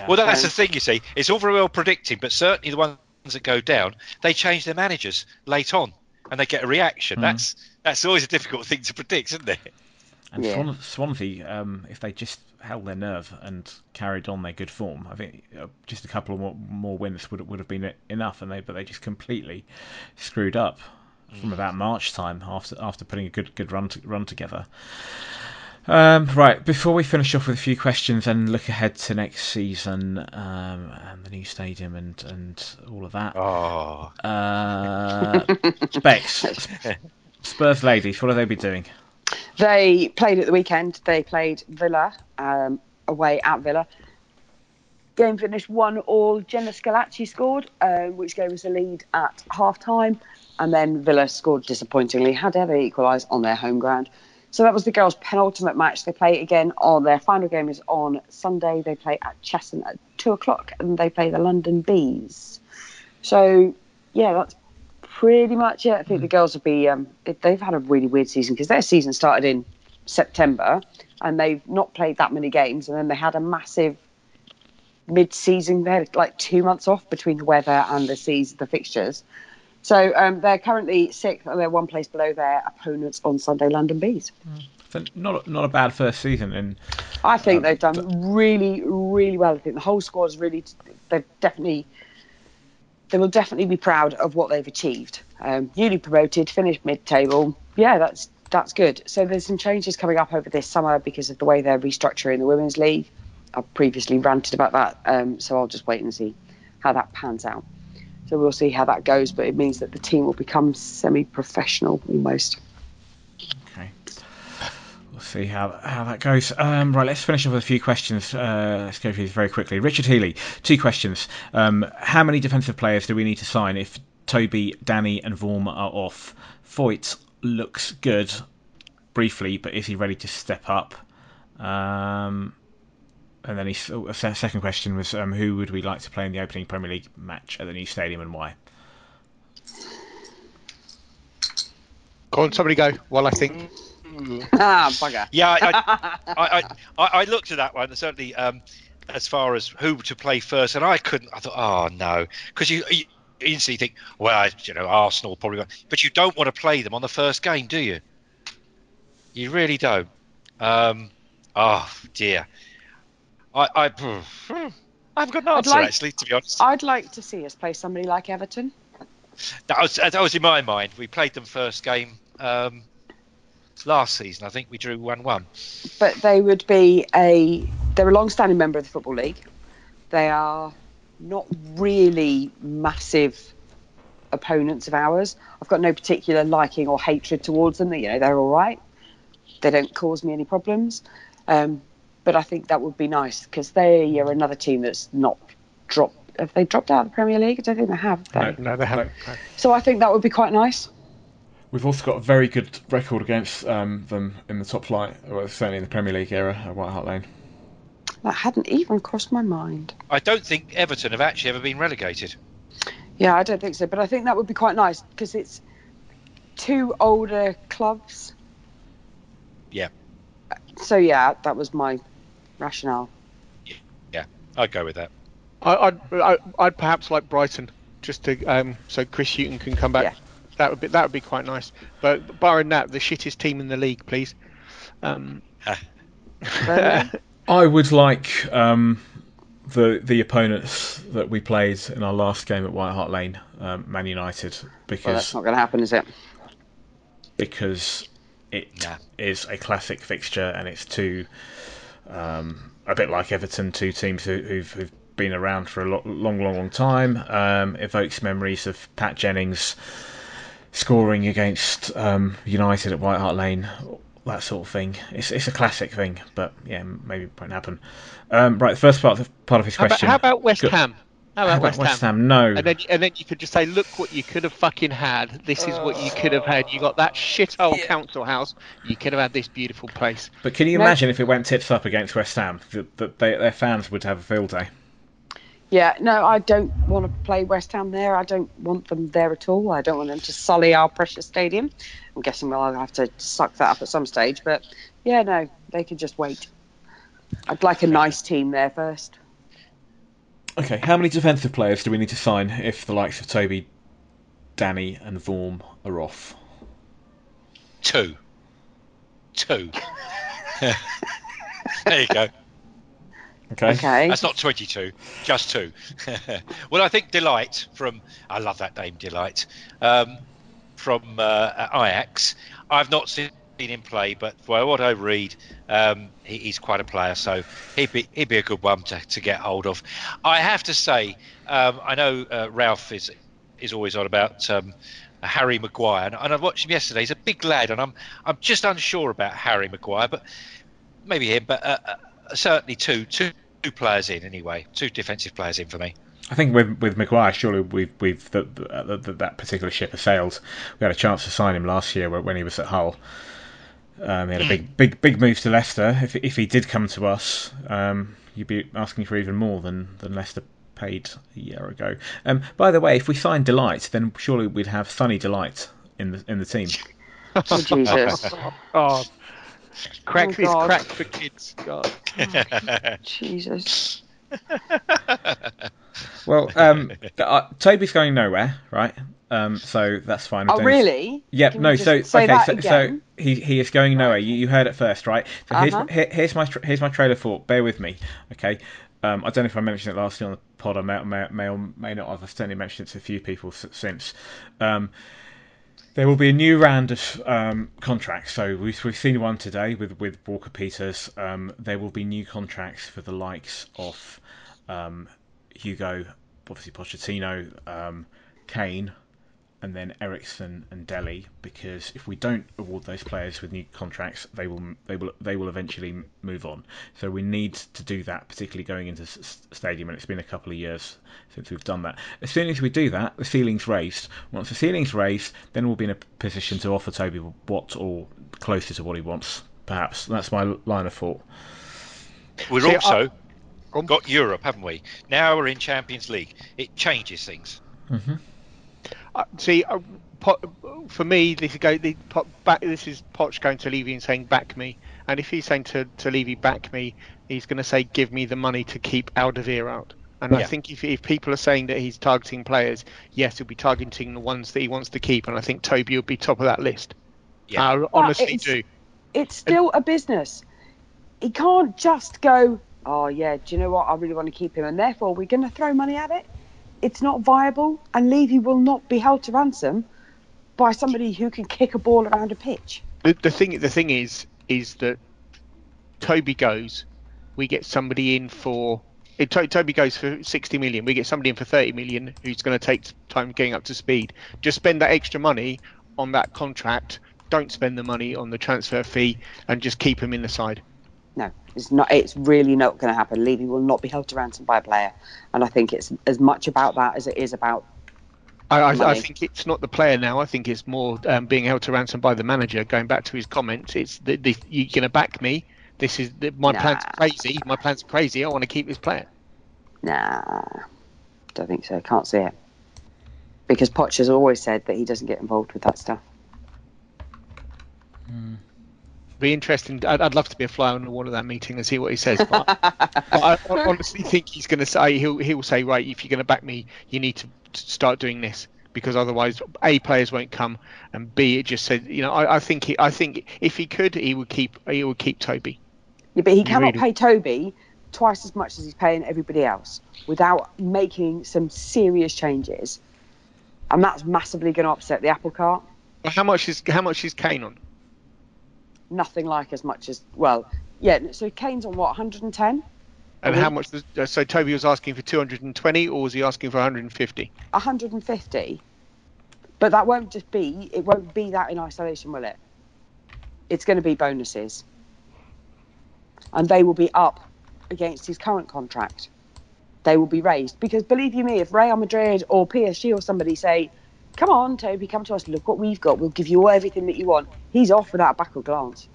Well, that's So- the thing, you see. It's all very well predicting, but certainly the ones that go down, they change their managers late on, and they get a reaction. That's that's always a difficult thing to predict, isn't it? And Yeah. Swan- Swansea, um, if they just held their nerve and carried on their good form, I think uh, just a couple of more, more wins would would have been enough. And they but they just completely screwed up from about March time after after putting a good good run to, run together. Um, right, before we finish off with a few questions and look ahead to next season um, and the new stadium and, and all of that, Oh, uh, Bex, Spurs ladies, what will they be doing? They played at the weekend. They played Villa um, away at Villa. Game finished one all. Jenna Schillaci scored, um, which gave us a lead at half time. And then Villa scored disappointingly. Had dare they equalise on their home ground? So that was the girls' penultimate match. They play again on their final game is on Sunday. They play at Cheshunt at two o'clock, and they play the London Bees. So yeah, that's pretty much it. I think the girls will be. Um, they've had a really weird season because their season started in September, and they've not played that many games, and then they had a massive mid-season. They had like two months off between the weather and the season, the fixtures. So um, they're currently sixth, and they're one place below their opponents on Sunday, London Bees. So not not a bad first season in I think Um, they've done really, really well. I think the whole squad's really, they've definitely, they will definitely be proud of what they've achieved. Um, newly promoted, finished mid-table. Yeah, that's that's good. So there's some changes coming up over this summer because of the way they're restructuring the women's league. I've previously ranted about that, um, so I'll just wait and see how that pans out. So we'll see how that goes, but it means that the team will become semi-professional almost. Okay. We'll see how how that goes. Um, right, let's finish off with a few questions. Uh, let's go through these very quickly. Richard Healy, two questions. Um, how many defensive players do we need to sign if Toby, Danny, and Vorm are off? Foyth looks good briefly, but is he ready to step up? Um, and then his oh, a se- second question was um, who would we like to play in the opening Premier League match at the new stadium and why? Go on, somebody go while I think. ah, bugger. yeah. I, I, I, I, I looked at that one certainly um, as far as who to play first, and I couldn't. I thought, oh no, because you, you instantly think, well, you know, Arsenal probably, won't. but you don't want to play them on the first game, do you? You really don't. Um, oh dear. I, I, I've got an I'd answer like- actually, to be honest. I'd like to see us play somebody like Everton. that was that was in my mind. We played them first game um, last season. I think we drew one-one. but they would be a they're a long-standing member of the football league. They are not really massive opponents of ours. I've got no particular liking or hatred towards them. You know, they're all right. They don't cause me any problems. Um, but I think that would be nice because they are another team that's not dropped. Have they dropped out of the Premier League? I don't think they have. have they? No, they haven't. So I think that would be quite nice. We've also got a very good record against um, them in the top flight, well, certainly in the Premier League era at White Hart Lane. That hadn't even crossed my mind. I don't think Everton have actually ever been relegated. Yeah, I don't think so, but I think that would be quite nice because it's two older clubs. Yeah. So yeah, that was my rationale. Yeah, I'd go with that. I, I'd, I, I'd perhaps like Brighton just to um, so Chris Hughton can come back. Yeah. That would be that would be quite nice. But barring that, the shittest team in the league, please. Um, I would like um, the the opponents that we played in our last game at White Hart Lane, um, Man United, well, because that's not going to happen, is it? because it is Nah. a classic fixture and it's two um, a bit like Everton, two teams who, who've, who've been around for a lo- long, long, long time. Um, evokes memories of Pat Jennings scoring against um, United at White Hart Lane, that sort of thing. It's it's a classic thing, but yeah, maybe it won't happen. Um, right, the first part of, part of his how, about, question. how about West Ham? Oh, How How about, about West, West Ham? Ham? No. And then, and then you could just say, look what you could have fucking had. This is what you could have had. You got that shithole council house. You could have had this beautiful place. But can you No. imagine if it went tits up against West Ham? That, that their fans would have a field day. Yeah, no, I don't want to play West Ham there. I don't want them there at all. I don't want them to sully our precious stadium. I'm guessing we'll have to suck that up at some stage, but yeah, no, they could just wait. I'd like a nice team there first. Okay, how many defensive players do we need to sign if the likes of Toby, Danny, and Vorm are off? Two. Two. there you go. Okay. Okay. That's not 22, just two. well, I think Delight from, I love that name, Delight, um, from uh, Ajax. I've not seen him play, but for what I read, um, he, he's quite a player, so he'd be he'd be a good one to, to get hold of. I have to say, um, I know uh, Ralph is is always on about um, Harry Maguire, and, and I watched him yesterday. He's a big lad, and I'm I'm just unsure about Harry Maguire, but maybe him, but uh, uh, certainly two two two players in anyway, two defensive players in for me. I think with with Maguire, surely we've we've the, the, the, that particular ship has sailed. We had a chance to sign him last year when he was at Hull. Um, he had a big big big move to Leicester. If if he did come to us, um, you'd be asking for even more than than Leicester paid a year ago. Um, by the way, if we signed Delight, then surely we'd have Sunny Delight in the in the team. Oh, Jesus. Oh, crack Oh, this crack for kids. God. Jesus. Well, um, uh, Toby's going nowhere, right? Um, so that's fine. Oh, really? Yep. Can No. So okay. So, so he he is going nowhere. You, you heard it first, right? So Uh-huh. here's here, here's my tra- here's my trailer thought. Bear with me, okay? Um, I don't know if I mentioned it last year on the pod. I may may, may or may not have. I've certainly mentioned it to a few people since. Um, there will be a new round of um, contracts. So we've, we've seen one today with, with Walker Peters. Um, there will be new contracts for the likes of um, Hugo, obviously Pochettino, um, Kane, and then Eriksen and Dele. Because if we don't award those players with new contracts, they will they will they will eventually move on. So we need to do that, particularly going into s- s- stadium. And it's been a couple of years since we've done that. As soon as we do that, the ceiling's raised. Once the ceiling's raised, then we'll be in a position to offer Toby what or closer to what he wants. Perhaps that's my line of thought. We've See, also Go on. got Europe, haven't we? Now we're in Champions League. It changes things. Uh, see, uh, po- for me, this is go. The, po- back, this is Poch going to Levy and saying back me. And if he's saying to, to Levy back me, he's going to say give me the money to keep Alderweireld out. And I think if, if people are saying that he's targeting players, yes, he'll be targeting the ones that he wants to keep. And I think Toby will be top of that list. Yeah. I honestly it's- do. It's still a business. He can't just go, oh, yeah, do you know what? I really want to keep him, and therefore we're going to throw money at it. It's not viable, and Levy will not be held to ransom by somebody who can kick a ball around a pitch. The, the thing the thing is is that Toby goes, we get somebody in for. If to- Toby goes for 60 million. We get somebody in for 30 million who's going to take time getting up to speed. Just spend that extra money on that contract. Don't spend the money on the transfer fee and just keep him in the side. No, it's not. It's really not going to happen. Levy will not be held to ransom by a player, and I think it's as much about that as it is about. I, I, I think it's not the player now. I think it's more um, being held to ransom by the manager. Going back to his comments, it's the, the, you're going to back me. This is the, my plan's Nah. crazy. My plan's crazy. I want to keep this player. Nah, don't think so. Can't see it because Poch has always said that he doesn't get involved with that stuff. Be interesting. I'd, I'd love to be a fly on the wall of that meeting and see what he says. But, but I honestly think he's going to say he'll he'll say right. If you're going to back me, you need to start doing this because otherwise, a players won't come, and b it just said you know I, I think he I think if he could he would keep he would keep Toby. Yeah, but he cannot really- pay Toby twice as much as he's paying everybody else without making some serious changes, and that's massively going to upset the apple cart. Well, How much is how much is Kane on? Nothing like as much as well. Yeah, so Kane's on what 110, And how much? Uh, so Toby was asking for 220, or was he asking for 150? 150. But that won't just be. It won't be that in isolation, will it? It's going to be bonuses, and they will be up against his current contract. They will be raised because believe you me, if Real Madrid or PSG or somebody say, "Come on, Toby, come to us. Look what we've got. We'll give you everything that you want," he's off without a backward glance.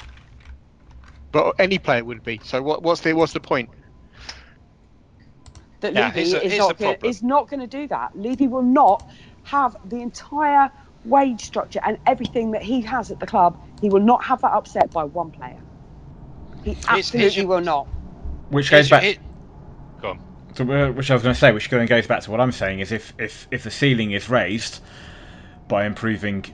But any player would be. So what, what's the what's the point? that Yeah, Levy here's the- is not gonna, is not going to do that. Levy will not have the entire wage structure and everything that he has at the club. He will not have that upset by one player. He here's absolutely your- will not. Which goes back. here- Go on. So, uh, which I was going to say, which going goes back to what I'm saying is if, if, if the ceiling is raised by improving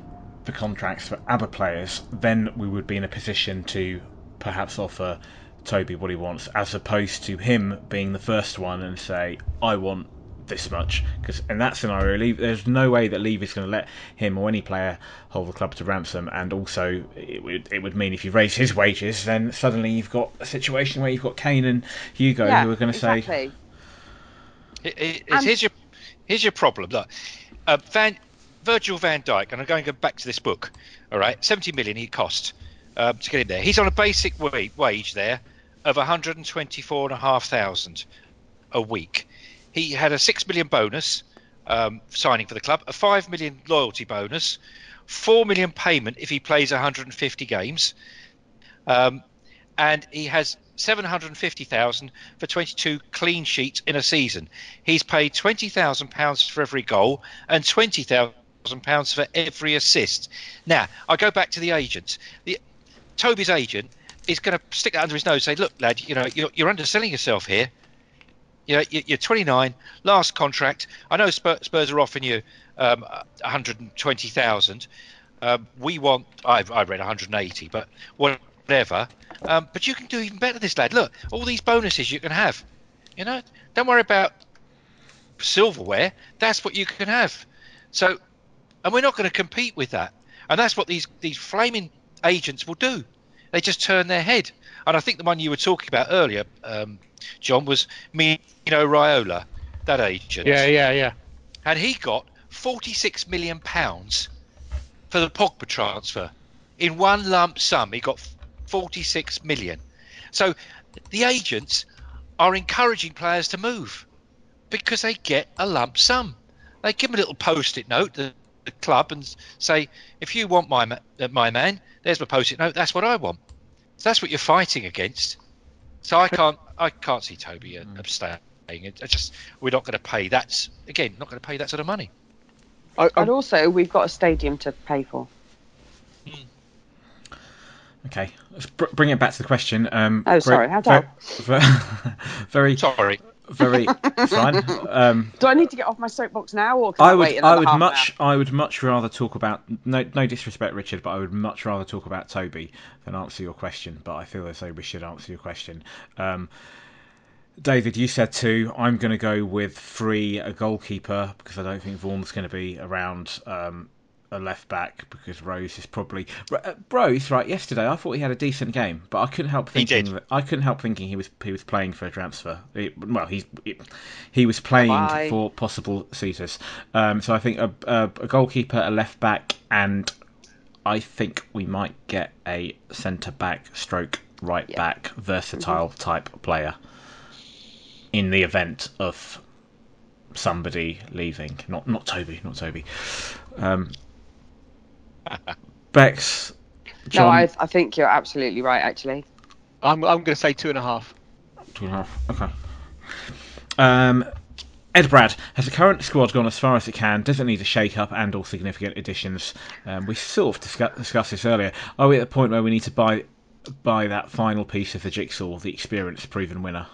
the contracts for ABBA players, then we would be in a position to perhaps offer Toby what he wants, as opposed to him being the first one and say, I want this much. Because in that scenario, Le- there's no way that Levy's going to let him or any player hold the club to ransom. And also, it would, it would mean if you raise his wages, then suddenly you've got a situation where you've got Kane and Hugo yeah, who are going to say, exactly. Here- here- And- here's your here's your problem. Look, uh, Van Virgil Van Dijk, and I'm going to go back to this book. All right, 70 million he cost um, to get him there. He's on a basic wage there of 124,500 a week. He had a six million bonus um, signing for the club, a five million loyalty bonus, four million payment if he plays 150 games, um, and he has 750,000 for 22 clean sheets in a season. He's paid 20,000 pounds for every goal and 20,000 pounds for every assist. Now, I go back to the agents. The Toby's agent is going to stick that under his nose and say, "Look, lad, you know, you're, you're underselling yourself here. You know, you- you're 29, last contract. I know Spurs, Spurs are offering you um, 120,000. Um, we want, I've, I read 180, but whatever. Um, but you can do even better, this lad. Look, all these bonuses you can have. You know, don't worry about silverware. That's what you can have. So, and we're not going to compete with that. And that's what these these flaming agents will do. They just turn their head. And I think the one you were talking about earlier, um, John, was Mino Raiola, that agent. Yeah, yeah, yeah. And he got 46 million pounds for the Pogba transfer. In one lump sum, he got 46 million. So the agents are encouraging players to move because they get a lump sum. They give them a little post-it note, the, the club, and say, if you want my ma- uh, my man, there's my post-it note. That's what I want. So that's what you're fighting against. So I can't I can't see Toby uh, abstaining. It's just we're not going to pay that again. Not going to pay that sort of money. I, I, And also, we've got a stadium to pay for. Okay, let's br- bring it back to the question. Um, Oh, sorry, how's that? Very, very, Sorry. very fine. Um, Do I need to get off my soapbox now, or can I I, would, wait I would much, hour? I would much rather talk about no, no disrespect, Richard, but I would much rather talk about Toby than answer your question. But I feel as though we should answer your question. Um, David, you said two. I'm going to go with three, a goalkeeper, because I don't think Vorm's going to be around um, a left back, because Rose is probably. Uh, Rose, right? Yesterday, I thought he had a decent game, but I couldn't help He thinking that I couldn't help thinking he was he was playing for a transfer. He- well, he's he, he was playing Bye. for possible suitors. Um, so I think a, a, a goalkeeper, a left back, and I think we might get a centre back, stroke right Yeah. back, versatile type player in the event of somebody leaving. Not not Toby, not Toby. Um, Bex, John, No, I, I think you're absolutely right. Actually, I'm I'm going to say two and a half. two and a half. Okay. Um, Ed Brad, has the current squad gone as far as it can? Does it need a shake-up and or significant additions? Um, we sort of discuss, discussed this earlier. Are we at the point where we need to buy buy that final piece of the jigsaw, the experienced proven winner?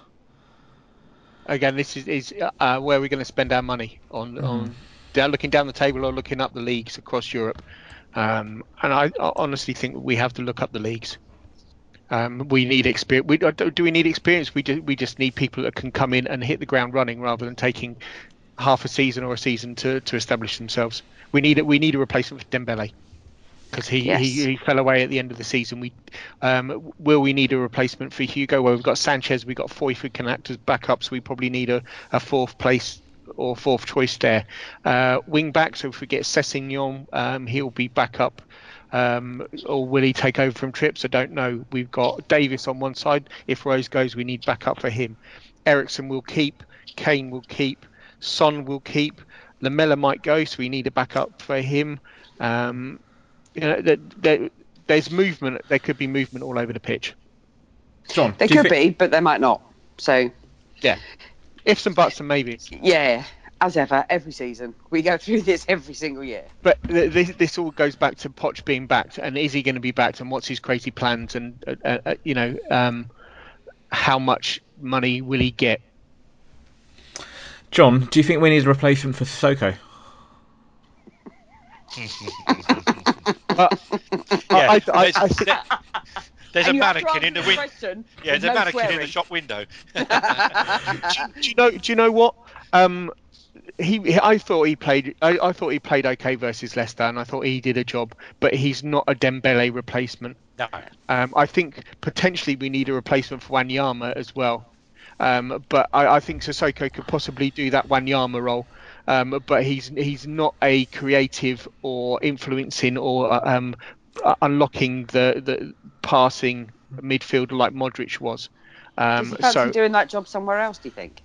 Again, this is, is uh, where we're going to spend our money on on down, looking down the table or looking up the leagues across Europe. Um, and I, I honestly think we have to look up the leagues. Um, we need experience. We, do do we need experience? We do, we just need people that can come in and hit the ground running rather than taking half a season or a season to, to establish themselves. We need a, we need a replacement for Dembele because he, Yes. he he fell away at the end of the season. We um, will we need a replacement for Hugo? Well, we've got Sanchez, we've got Foyth who can act as backups. We probably need a, a fourth place or fourth choice there. Uh, wing back, so if we get Sessegnon, um, he'll be back up. Um, or will he take over from Trips? I don't know. We've got Davies on one side. If Rose goes, we need backup for him. Eriksen will keep. Kane will keep. Son will keep. Lamela might go, so we need a backup for him. Um, you know, there, there, there's movement. There could be movement all over the pitch. John, they could thi- be, but they might not. So Yeah, ifs and buts and maybes. yeah, as ever, every season we go through this every single year. But this, this all goes back to Poch being backed, and is he going to be backed, and what's his crazy plans, and uh, uh, uh, you know, um, how much money will he get? John, do you think we need a replacement for Sissoko? Uh, Yeah, I, I, I, I think, there- there's a And you have to mannequin in the window. Yeah, with there's a no mannequin in the shop window. do you know? Do you know what? Um, he, he- I thought he played. I, I thought he played okay versus Leicester, and I thought he did a job. But he's not a Dembele replacement. No. Um, I think potentially we need a replacement for Wanyama as well. Um, but I, I think Sissoko could possibly do that Wanyama role. Um, but he's he's not a creative or influencing or uh, um, uh, unlocking the, the passing midfielder like Modric was. Does Um, he fancy so doing that job somewhere else? Do you think?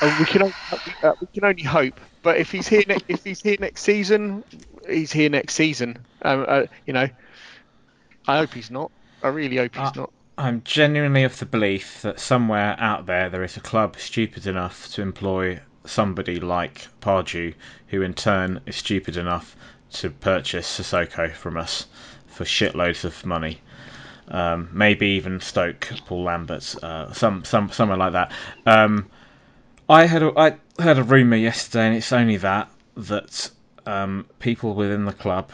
uh, we can only, uh, we can only hope. But if he's here ne- if he's here next season, he's here next season. Um, uh, you know, I hope he's not. I really hope he's Uh, not. I'm genuinely of the belief that somewhere out there there is a club stupid enough to employ somebody like Pardew, who in turn is stupid enough to purchase Sissoko from us for shitloads of money. Um, maybe even Stoke, Paul Lambert, uh, some some somewhere like that. Um, I had a, I heard a rumor yesterday, and it's only that that um, people within the club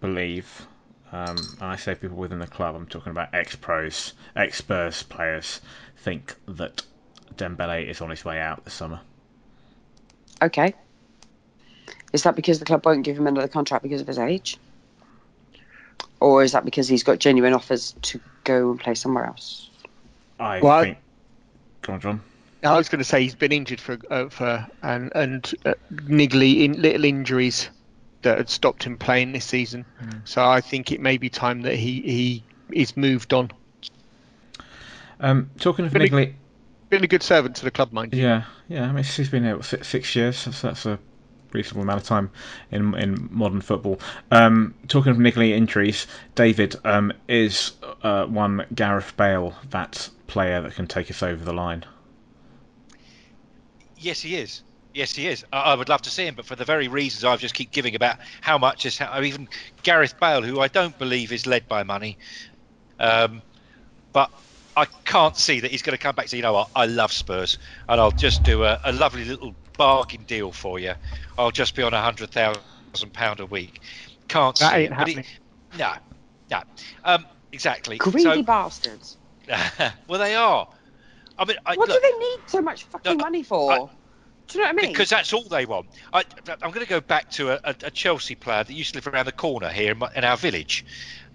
believe um, and I say people within the club, I'm talking about ex pros, ex Spurs players, think that Dembele is on his way out this summer. Okay. Is that because the club won't give him another contract because of his age? Or is that because he's got genuine offers to go and play somewhere else? I Well, think. Come on, John. I was going to say he's been injured for uh, for and and uh, niggly in little injuries that had stopped him playing this season. So I think it may be time that he he is moved on. Um, talking of Really- niggly, Been a good servant to the club, mind you. yeah, yeah. I mean, he's been here what, six, six years. That's, that's a reasonable amount of time in in modern football. Um, talking of niggly injuries, David um, is uh, one Gareth Bale that player that can take us over the line. Yes, he is. Yes, he is. I, would love to see him, but for the very reasons I've just keep giving about how much is how even Gareth Bale, who I don't believe is led by money, um, but I can't see that he's going to come back say, you know what, I love Spurs, and I'll just do a, a lovely little bargain deal for you. I'll just be on a hundred thousand pound a week. Can't That see ain't it, but he- no, no, um, exactly. Greedy So- bastards. well, they are. I mean, I, What look, do they need so much fucking No, money for? I- do you know what I mean? because that's all they want. I, I'm going to go back to a, a, a Chelsea player that used to live around the corner here in, my, in our village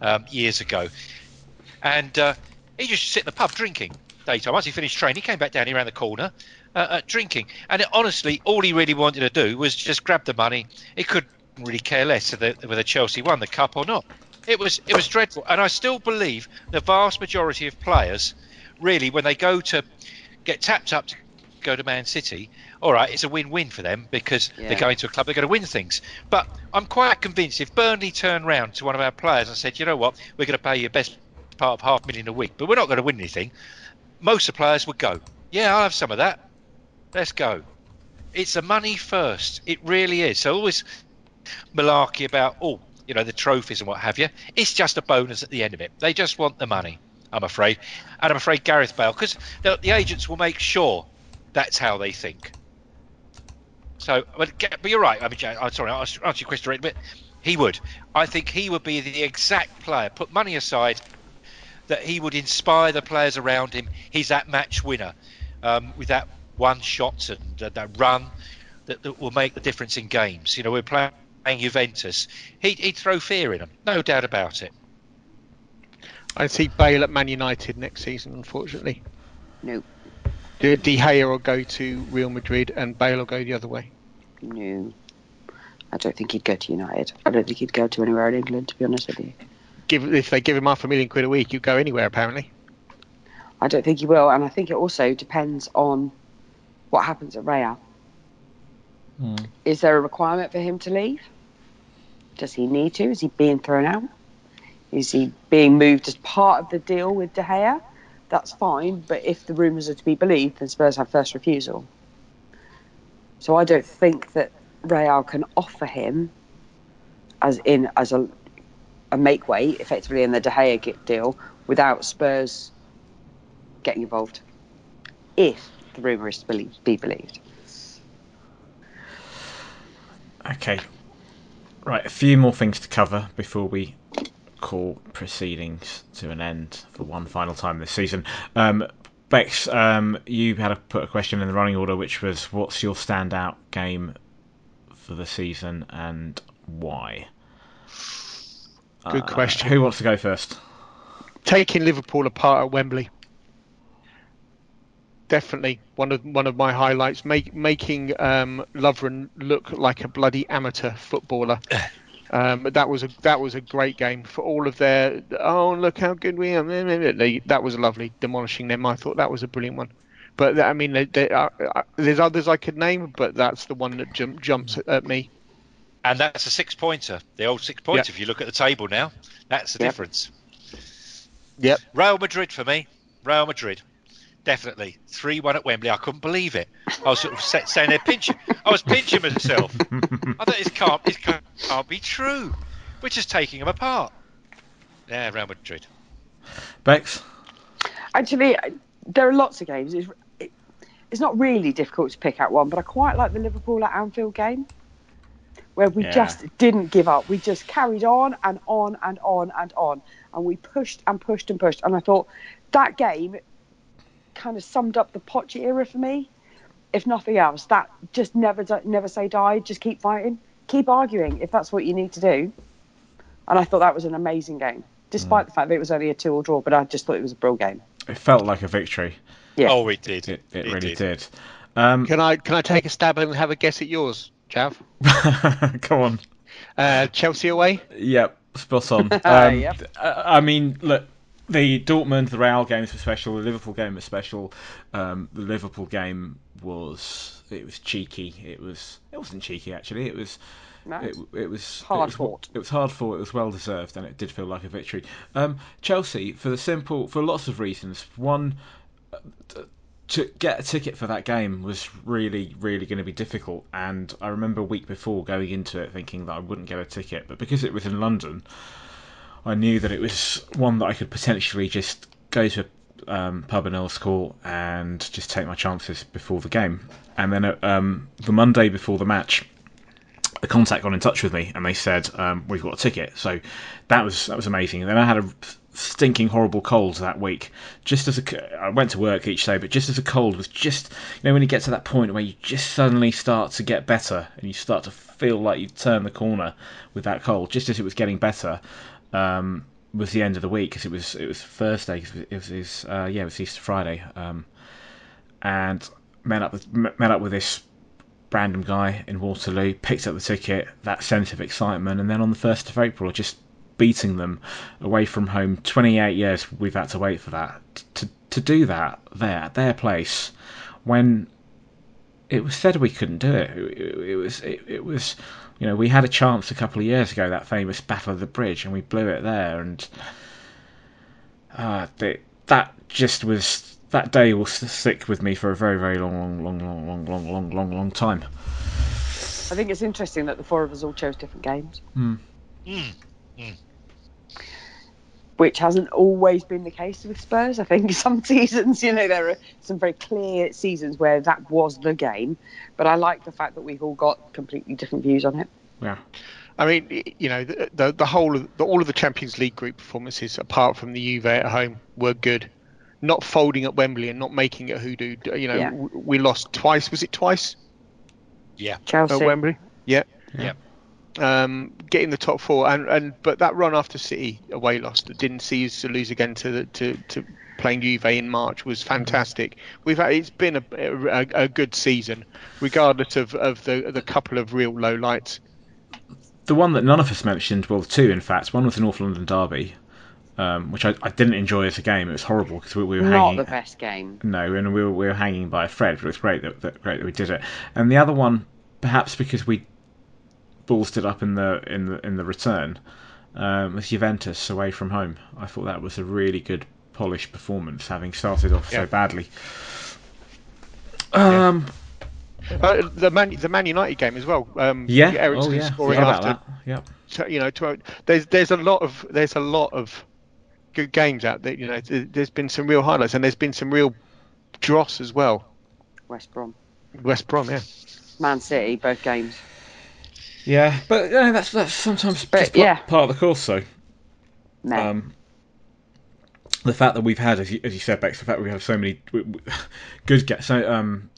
um, years ago, and uh, he just sit in the pub drinking daytime. Once he finished training, he came back down here around the corner uh, drinking, and it, honestly, all he really wanted to do was just grab the money. He couldn't really care less whether, Chelsea won the cup or not. It was it was dreadful, and I still believe the vast majority of players, really, when they go to get tapped up to go to Man City, all right, it's a win-win for them because Yeah. they're going to a club they're going to win things. But I'm quite convinced if Burnley turned round to one of our players and said, you know what, we're going to pay you best part of half a million a week, but we're not going to win anything, most of the players would go, yeah, I'll have some of that. Let's go. It's the money first. It really is. So always malarkey about, oh, you know, the trophies and what have you. It's just a bonus at the end of it. They just want the money, I'm afraid. And I'm afraid Gareth Bale, because the, the agents will make sure that's how they think. So, but, but you're right. I mean, I'm sorry, I'll answer your question right, but he would. I think he would be the exact player. Put money aside, that he would inspire the players around him. He's that match winner um, with that one shot and uh, that run that, that will make the difference in games. You know, we're playing Juventus. He'd, he'd throw fear in them, no doubt about it. I see Bale at Man United next season, unfortunately. no, De De Gea will go to Real Madrid and Bale will go the other way. no. I don't think he'd go to United. I don't think he'd go to anywhere in England, to be honest with you. Give if they give him half a million quid a week, you'd go anywhere apparently. I don't think he will, and I think it also depends on what happens at Real. Hmm. Is there a requirement for him to leave? Does he need to? Is he being thrown out? Is he being moved as part of the deal with De Gea? That's fine, but if the rumours are to be believed, then Spurs have first refusal. So I don't think that Real can offer him, as in as a a make weight, effectively in the De Gea deal, without Spurs getting involved, if the rumour is to be believed. Okay. Right, a few more things to cover before we call proceedings to an end for one final time this season. Um, Bex, um, you had to put a question in the running order, which was what's your standout game for the season and why? Good Uh, question. Who wants to go first? Taking Liverpool apart at Wembley. Definitely one of one of my highlights. Make, making um, Lovren look like a bloody amateur footballer. Um, that was a that was a great game for all of their. Oh look how good we are! That was lovely, demolishing them. I thought that was a brilliant one. But I mean, they, they, uh, uh, there's others I could name, but that's the one that jump, jumps at, at me. And that's a six pointer, the old six pointer. Yeah. If you look at the table now, that's the Yep. difference. Yep. Real Madrid for me. Real Madrid. Definitely. 3 1 at Wembley. I couldn't believe it. I was sort of sa- saying there, pinching. I was pinching myself. I thought this can't, this can't, can't be true. We're just taking them apart. Yeah, Real Madrid. Bex? Actually, there are lots of games. It's, it, it's not really difficult to pick out one, but I quite like the Liverpool at Anfield game, where we Yeah. just didn't give up. We just carried on and on and on and on, and we pushed and pushed and pushed. And I thought that game kind of summed up the Poch era for me. If nothing else, that just never di- never say die. Just keep fighting, keep arguing if that's what you need to do. And I thought that was an amazing game, despite the fact that it was only a two-all draw. But I just thought it was a brilliant game. It felt like a victory. Yeah. Oh, it did. It, it, really did. Um, Can I can I take a stab and have a guess at yours, Chav? come on. Uh, Chelsea away. Yep, spot on. Um, Yep. I I mean, look, the Dortmund, the Real games were special. The Liverpool game was special. Um, the Liverpool game was it was cheeky. It was it wasn't cheeky actually. It was No. it, it was Hard it was, fought. It was hard fought. It was well deserved, and it did feel like a victory. Um, Chelsea, for the simple, for lots of reasons. One, uh, to get a ticket for that game was really, really going to be difficult. And I remember a week before going into it thinking that I wouldn't get a ticket, but because it was in London, I knew that it was one that I could potentially just go to a um, pub in Earl's Court and just take my chances before the game. And then uh, um, the Monday before the match, a contact got in touch with me and they said um, we've got a ticket. So that was that was amazing. And then I had a stinking horrible cold that week. Just as a, I went to work each day, but just as a cold was just, you know, when you get to that point where you just suddenly start to get better and you start to feel like you've turned the corner with that cold, just as it was getting better, um, was the end of the week because it was it was Thursday, cause it was, it uh, yeah, it was Easter Friday, um, and met up with met up with this random guy in Waterloo, picked up the ticket, that sense of excitement, and then on the first of April, just beating them away from home. 28 years we've had to wait for that. To, to do that there, at their place, when it was said we couldn't do it. It, it was, it, it, was, you know, we had a chance a couple of years ago, that famous Battle of the Bridge, and we blew it there. And uh, they, that just was, that day will stick with me for a very, very long, long, long, long, long, long, long, long time. I think it's interesting that the four of us all chose different games. Mm. Mm. Mm. Which hasn't always been the case with Spurs. I think some seasons, you know, there are some very clear seasons where that was the game. But I like the fact that we've all got completely different views on it. Yeah. I mean, you know, the the, the whole of the, all of the Champions League group performances, apart from the Juve at home, were good. Not folding at Wembley and not making it hoodoo. You know, Yeah. we lost twice. Was it twice Yeah. Chelsea. at Wembley? Yeah. Yeah. Um, getting the top four and, and but that run after City away loss that didn't see us to lose again to the, to to playing Juve in March was fantastic. We've had, it's been a, a, a good season, regardless of, of the the couple of real low lights. the one that none of us mentioned, well, two in fact. One was the North London Derby, um, which I, I didn't enjoy as a game. It was horrible because we, we were Not hanging. the best game. No, and we were, we were hanging by a thread. But it was great that, that great that we did it. And the other one, perhaps because we ballsed it up in the in the in the return, um, was Juventus away from home. I thought that was a really good polished performance, having started off Yeah. so badly. Um, Uh, the Man the Man United game as well. Um, yeah, Eriksen oh yeah, scoring Forgot about after that. Yep. so, you know, to, there's there's a lot of there's a lot of good games out there. You know, there's been some real highlights and there's been some real dross as well. West Brom. West Brom, yeah. Man City, both games. Yeah, but you know, that's that's sometimes But, just part, yeah. part of the course, though. No. Um, the fact that we've had, as you, as you said, Bex, the fact that we have so many w- w- good games. So, um,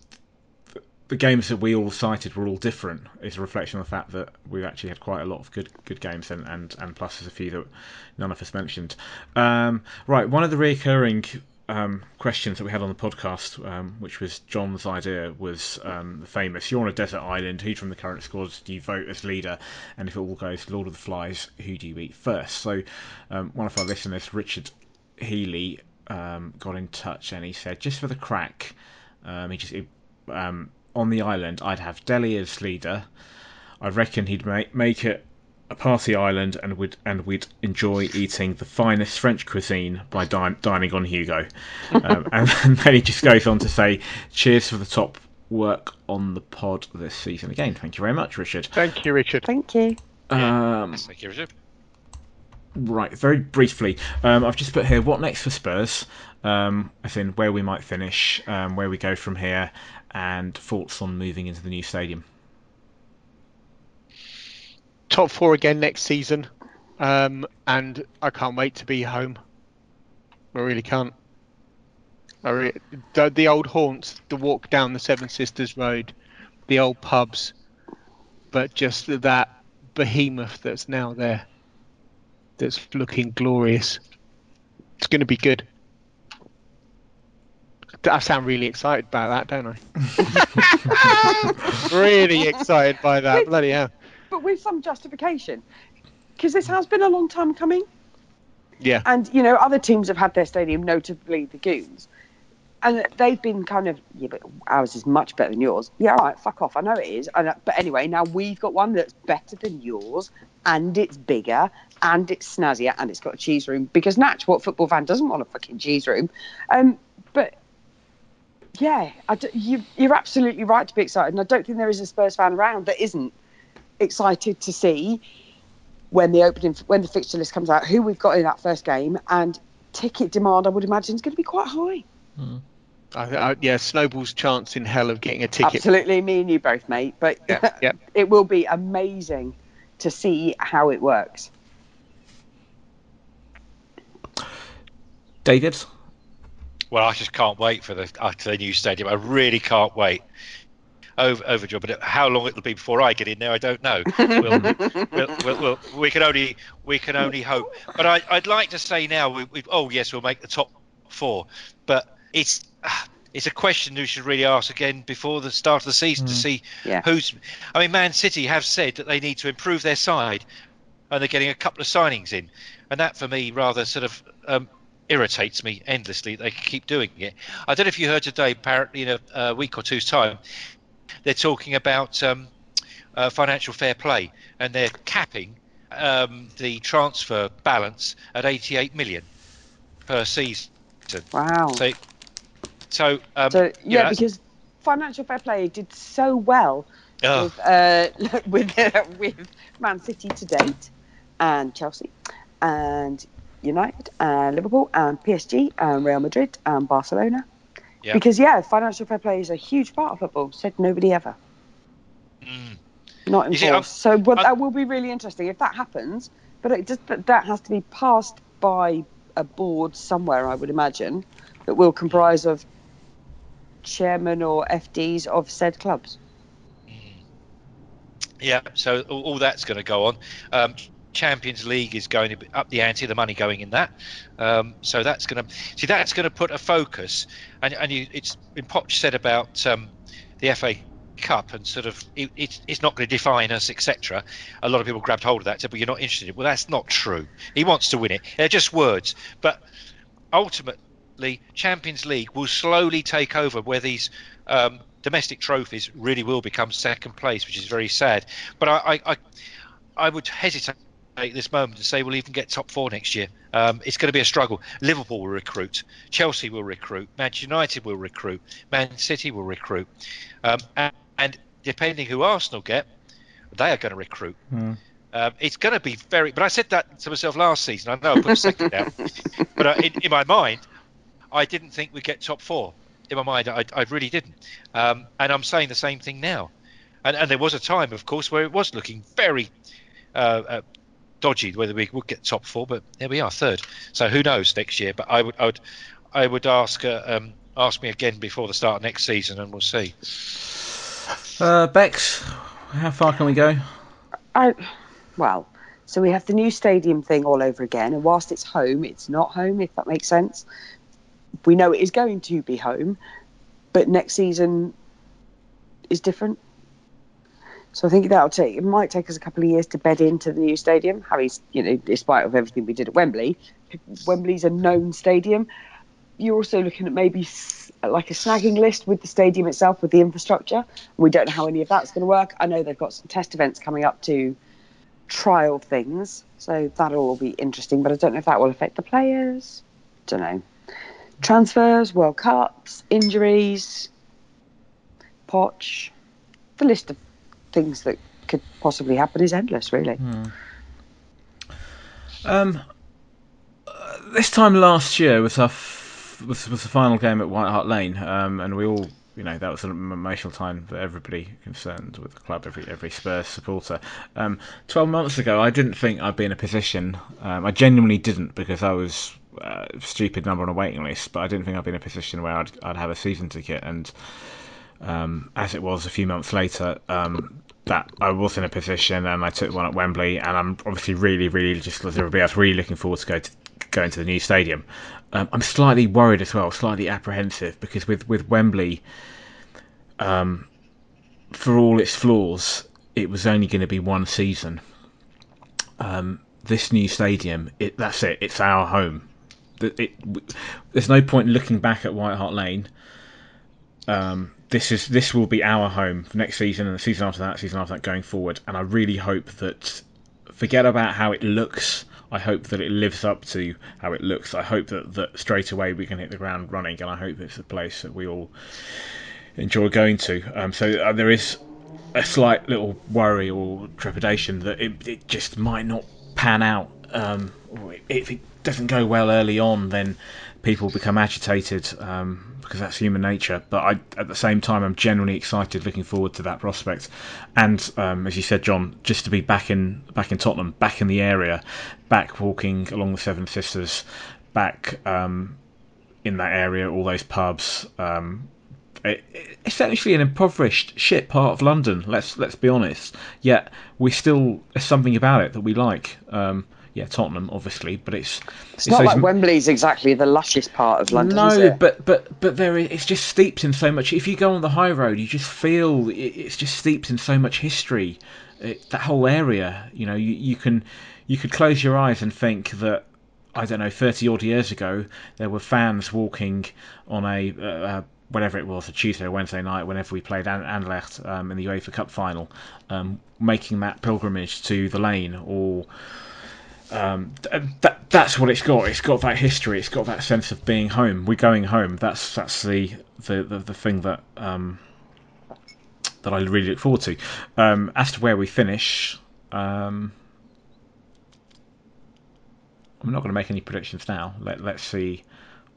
the games that we all cited were all different. Is a reflection of the fact that we've actually had quite a lot of good good games, and and, and plus there's a few that none of us mentioned. Um, right, one of the recurring um, questions that we had on the podcast, um, which was Jon's idea, was um, the famous: "You're on a desert island. Who from the current squad do you vote as leader? And if it all goes Lord of the Flies, who do you eat first? So, um, one of our listeners, Richard Healy, um, got in touch and he said, just for the crack, um, he just he, on the island, I'd have Dele as leader. I reckon he'd make make it a party island, and would and we'd enjoy eating the finest French cuisine by din- dining on Hugo. Um, and, then he just goes on to say, "Cheers for the top work on the pod this season again. Thank you very much, Richard." Thank you, Richard. Thank you. Um, Thank you, Richard. Right, very briefly, um, I've just put here what next for Spurs, um, as in where we might finish, um, where we go from here, and thoughts on moving into the new stadium. Top four again next season, um, and I can't wait to be home. I really can't. I re- the, the old haunts, the walk down the Seven Sisters Road, the old pubs, but just that behemoth that's now there, that's looking glorious. It's going to be good. I sound really excited about that, don't I? really excited by that. Bloody hell. But with some justification. Because this has been a long time coming. Yeah. And, you know, other teams have had their stadium, notably the Goons. And they've been kind of, yeah, but ours is much better than yours. Yeah, all right, fuck off. I know it is. And, uh, but anyway, now we've got one that's better than yours, and it's bigger, and it's snazzier, and it's got a cheese room. Because Natch, what football fan doesn't want a fucking cheese room? Um, but yeah, I d- you, you're absolutely right to be excited. And I don't think there is a Spurs fan around that isn't excited to see when the opening when the fixture list comes out who we've got in that first game and ticket demand I would imagine is going to be quite high. I, I, yeah, Snowball's chance in hell of getting a ticket. Absolutely, me and you both, mate. But Yeah, yeah. it will be amazing to see how it works. David? Well, I just can't wait for the, uh, the new stadium. I really can't wait. Over, overjoyed, but how long it'll be before I get in there, I don't know. We'll, we'll, we'll, we'll, we can only we can only hope. But I, would like to say now, we, we, oh yes, we'll make the top four, but it's it's a question you should really ask again before the start of the season mm. to see yeah. who's. I mean, Man City have said that they need to improve their side, and they're getting a couple of signings in, and that for me rather sort of um, irritates me endlessly. They keep doing it. I don't know if you heard today. Apparently, in a, a week or two's time, they're talking about um, uh, financial fair play, and they're capping um, the transfer balance at 88 million per season. Wow. So, so, um, so yeah, know, because financial fair play did so well oh. with uh, with, uh, with Man City to date, and Chelsea, and United, and Liverpool, and PSG, and Real Madrid, and Barcelona. Yeah. Because yeah, financial fair play is a huge part of football. Said nobody ever. Mm. Not enforced. so well, that will be really interesting if that happens. But it just but that has to be passed by a board somewhere, I would imagine, that will comprise of chairman or FDs of said clubs. Mm. Yeah, so all, all that's going to go on. Um, Champions League is going to up the ante, the money going in that. Um, so that's going to see that's going to put a focus. And, and you, it's been Poch said about um, the FA Cup and sort of it, it's, it's not going to define us, etc. A lot of people grabbed hold of that said, "But you're not interested." Well, that's not true. He wants to win it. They're just words, but ultimately, Champions League will slowly take over where these. Um, domestic trophies really will become second place, which is very sad. But I, I, I, would hesitate this moment to say we'll even get top four next year. Um, it's going to be a struggle. Liverpool will recruit, Chelsea will recruit, Manchester United will recruit, Man City will recruit, um, and, and, depending who Arsenal get, they are going to recruit. Mm. Um, it's going to be very. But I said that to myself last season. I know I put a second down, but uh, in, in, my mind, I didn't think we'd get top four. In my mind, I, I really didn't, um, and I'm saying the same thing now. And, and, there was a time, of course, where it was looking very uh, uh, dodgy whether we would get top four, but there we are, third. So who knows next year? But I would, I would, I would ask, uh, um, ask me again before the start of next season, and we'll see. Uh, Bex, how far can we go? I, well, so we have the new stadium thing all over again, and whilst it's home, it's not home, if that makes sense. We know it is going to be home, but next season is different. So I think that'll take it might take us a couple of years to bed into the new stadium. Harry's, you know, despite of everything we did at Wembley, Wembley's a known stadium. You're also looking at maybe like a snagging list with the stadium itself, with the infrastructure. We don't know how any of that's going to work. I know they've got some test events coming up to trial things, so that'll all be interesting. But I don't know if that will affect the players. Don't know. Transfers, World Cups, injuries, Poch, the list of things that could possibly happen is endless, really. Hmm. Um, this time last year was our f- was, was the final game at White Hart Lane, um, and we all, you know, that was an emotional time for everybody concerned with the club, every every Spurs supporter. Um, Twelve months ago, I didn't think I'd be in a position. Um, I genuinely didn't because I was uh, stupid number on a waiting list, but I didn't think I'd be in a position where I'd I'd have a season ticket and. Um, as it was a few months later, um, that I was in a position and I took one at Wembley, and I'm obviously really, really just like everybody else, really looking forward to go to going to the new stadium. Um, I'm slightly worried as well, slightly apprehensive because with with Wembley, um, for all its flaws, it was only going to be one season. Um, this new stadium, it, that's it. It's our home. It, it, there's no point looking back at White Hart Lane. Um, this is this will be our home for next season and the season after that, season after that, going forward. And I really hope that forget about how it looks. I hope that it lives up to how it looks. I hope that, that straight away we can hit the ground running, and I hope it's a place that we all enjoy going to. Um, so uh, there is a slight little worry or trepidation that it, it just might not pan out. Um, if it doesn't go well early on, then people become agitated um, because that's human nature. But I, at the same time, I'm genuinely excited, looking forward to that prospect. And um, as you said, Jon, just to be back in back in Tottenham, back in the area, back walking along the Seven Sisters, back um, in that area, all those pubs. Um, essentially an impoverished shit part of London. Let's let's be honest. Yet we still there's something about it that we like. Um, yeah, Tottenham, obviously, but it's it's, not those like m- Wembley's exactly the lushest part of London. is no, but but but there is, it's just steeped in so much. If you go on the high road, you just feel it, it's just steeped in so much history. It, that whole area, you know, you, you can you could close your eyes and think that I don't know, thirty odd years ago, there were fans walking on a uh, uh, whatever it was, a Tuesday or Wednesday night, whenever we played An- Anderlecht um, in the UEFA Cup final, um, making that pilgrimage to the lane or um, th- that that's what it's got. It's got that history. It's got that sense of being home. We're going home. That's that's the the, the, the thing that um, that I really look forward to. Um, as to where we finish, um, I'm not going to make any predictions now. Let let's see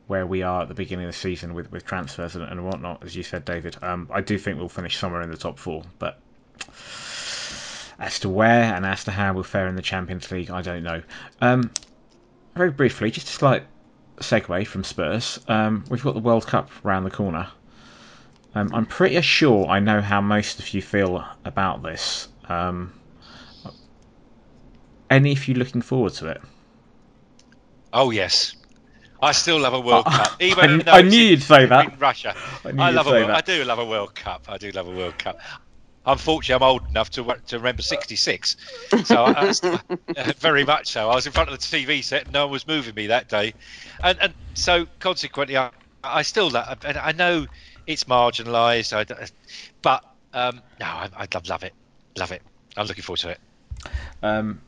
where we are at the beginning of the season with, with transfers and, and whatnot. As you said, David, um, I do think we'll finish somewhere in the top four, but as to where and as to how we'll fare in the Champions League, I don't know. Um, very briefly, just a slight segue from Spurs. Um, we've got the World Cup round the corner. Um, I'm pretty sure I know how most of you feel about this. Um, any of you looking forward to it? Oh yes, I still love a World I- Cup. Even I- I knew you'd say that. in Russia. I I love a World, I do love a World Cup. I do love a World Cup. Unfortunately, I'm old enough to to remember '66, so I, I- very much so. I was in front of the TV set, and no one was moving me that day, and and so consequently, I I still. And I know it's marginalised, I, but um, no, I, I love love it, love it. I'm looking forward to it. Um,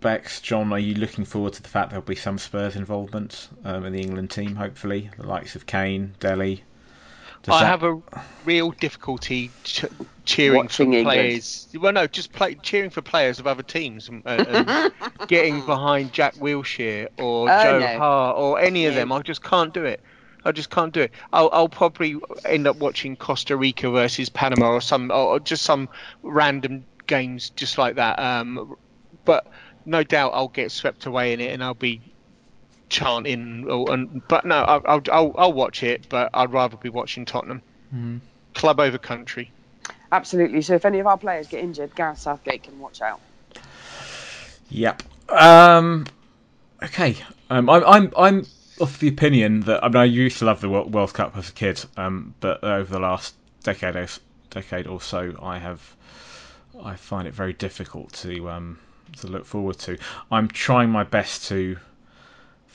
Bex, Jon, are you looking forward to the fact there'll be some Spurs involvement um, in the England team? Hopefully, the likes of Kane, Dele. Does I that- have a real difficulty ch- cheering Watching for England. players. Well, no, just play, cheering for players of other teams and, and getting behind Jack Wilshere or Oh, Joe no. Hart or any of them. I just can't do it. I just can't do it. I'll, I'll probably end up watching Costa Rica versus Panama or some or just some random games just like that. Um, but no doubt I'll get swept away in it and I'll be chanting. Or, and, but no, I'll, I'll, I'll, I'll watch it. But I'd rather be watching Tottenham. Club over country. Absolutely. So if any of our players get injured, Gareth Southgate can watch out. Yep. Um, okay. Um, I'm I'm I'm of the opinion that I mean I used to love the World Cup as a kid, um, but over the last decade or, decade or so, I have I find it very difficult to um to look forward to. I'm trying my best to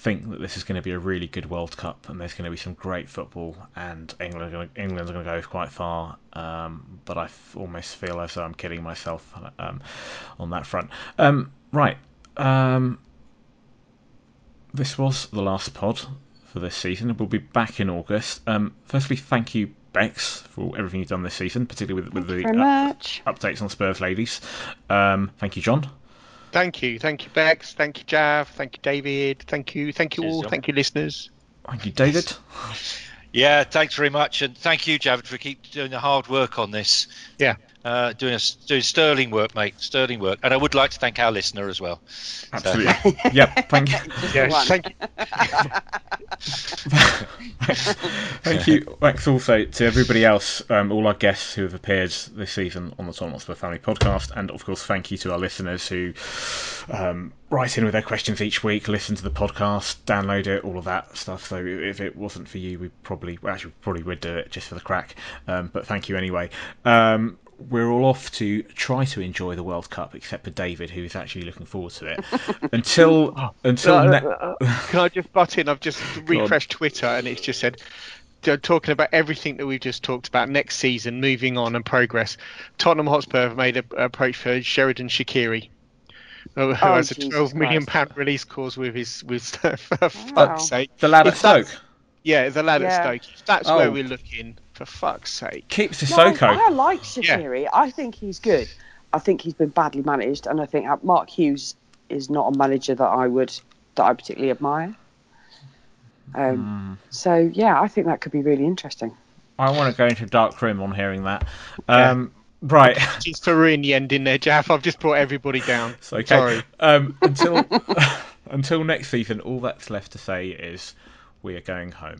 think that this is going to be a really good World Cup and there's going to be some great football and England are gonna, England's going to go quite far. Um, but I f- almost feel as though I'm kidding myself um, on that front. Um, right. Um, this was the last pod for this season. We'll be back in August. Um, firstly, thank you, Bex, for everything you've done this season, particularly with, with the uh, updates on Spurs ladies. Um, thank you, Jon. Thank you, thank you, Bex. Thank you, Jav. Thank you, David. Thank you, thank you Cheers, all. Jon. Thank you, listeners. Thank you, David. Yeah, thanks very much, and thank you, Javad, for keep doing the hard work on this. Yeah. Uh, doing a, doing sterling work, mate. Sterling work, and I would like to thank our listener as well. Absolutely. yep. Thank you. Yes, thank you. Thank you. Thanks also to everybody else, um, all our guests who have appeared this season on the Tottenham Hotspur Family Podcast, and of course, thank you to our listeners who um, write in with their questions each week, listen to the podcast, download it, all of that stuff. So if it wasn't for you, we probably well, actually probably would do it just for the crack. Um, but thank you anyway. Um, we're all off to try to enjoy the World Cup, except for David, who is actually looking forward to it. Until until Uh, ne- uh, uh, can I just butt in? I've just refreshed Twitter and it's just said talking about everything that we've just talked about next season, moving on and progress. Tottenham Hotspur have made an approach for Xherdan Shaqiri. Who who Oh, has a Jesus 12 million Christ. pound release clause with his with for fuck's sake. the lad at Stoke Yeah, the lad Yeah. at Stoke. If that's Oh. where we're looking, for fuck's sake. keeps No, I, Sissoko. I like Shaqiri. I think he's good. I think he's been badly managed, and I think uh, Mark Hughes is not a manager that I would that I particularly admire. Um, So yeah, I think that could be really interesting. I want to go into dark room on hearing that. Um, Right. Just for ruining the ending there, Jaff. I've just brought everybody down. It's okay. Sorry. Um, until Until next season, all that's left to say is we are going home.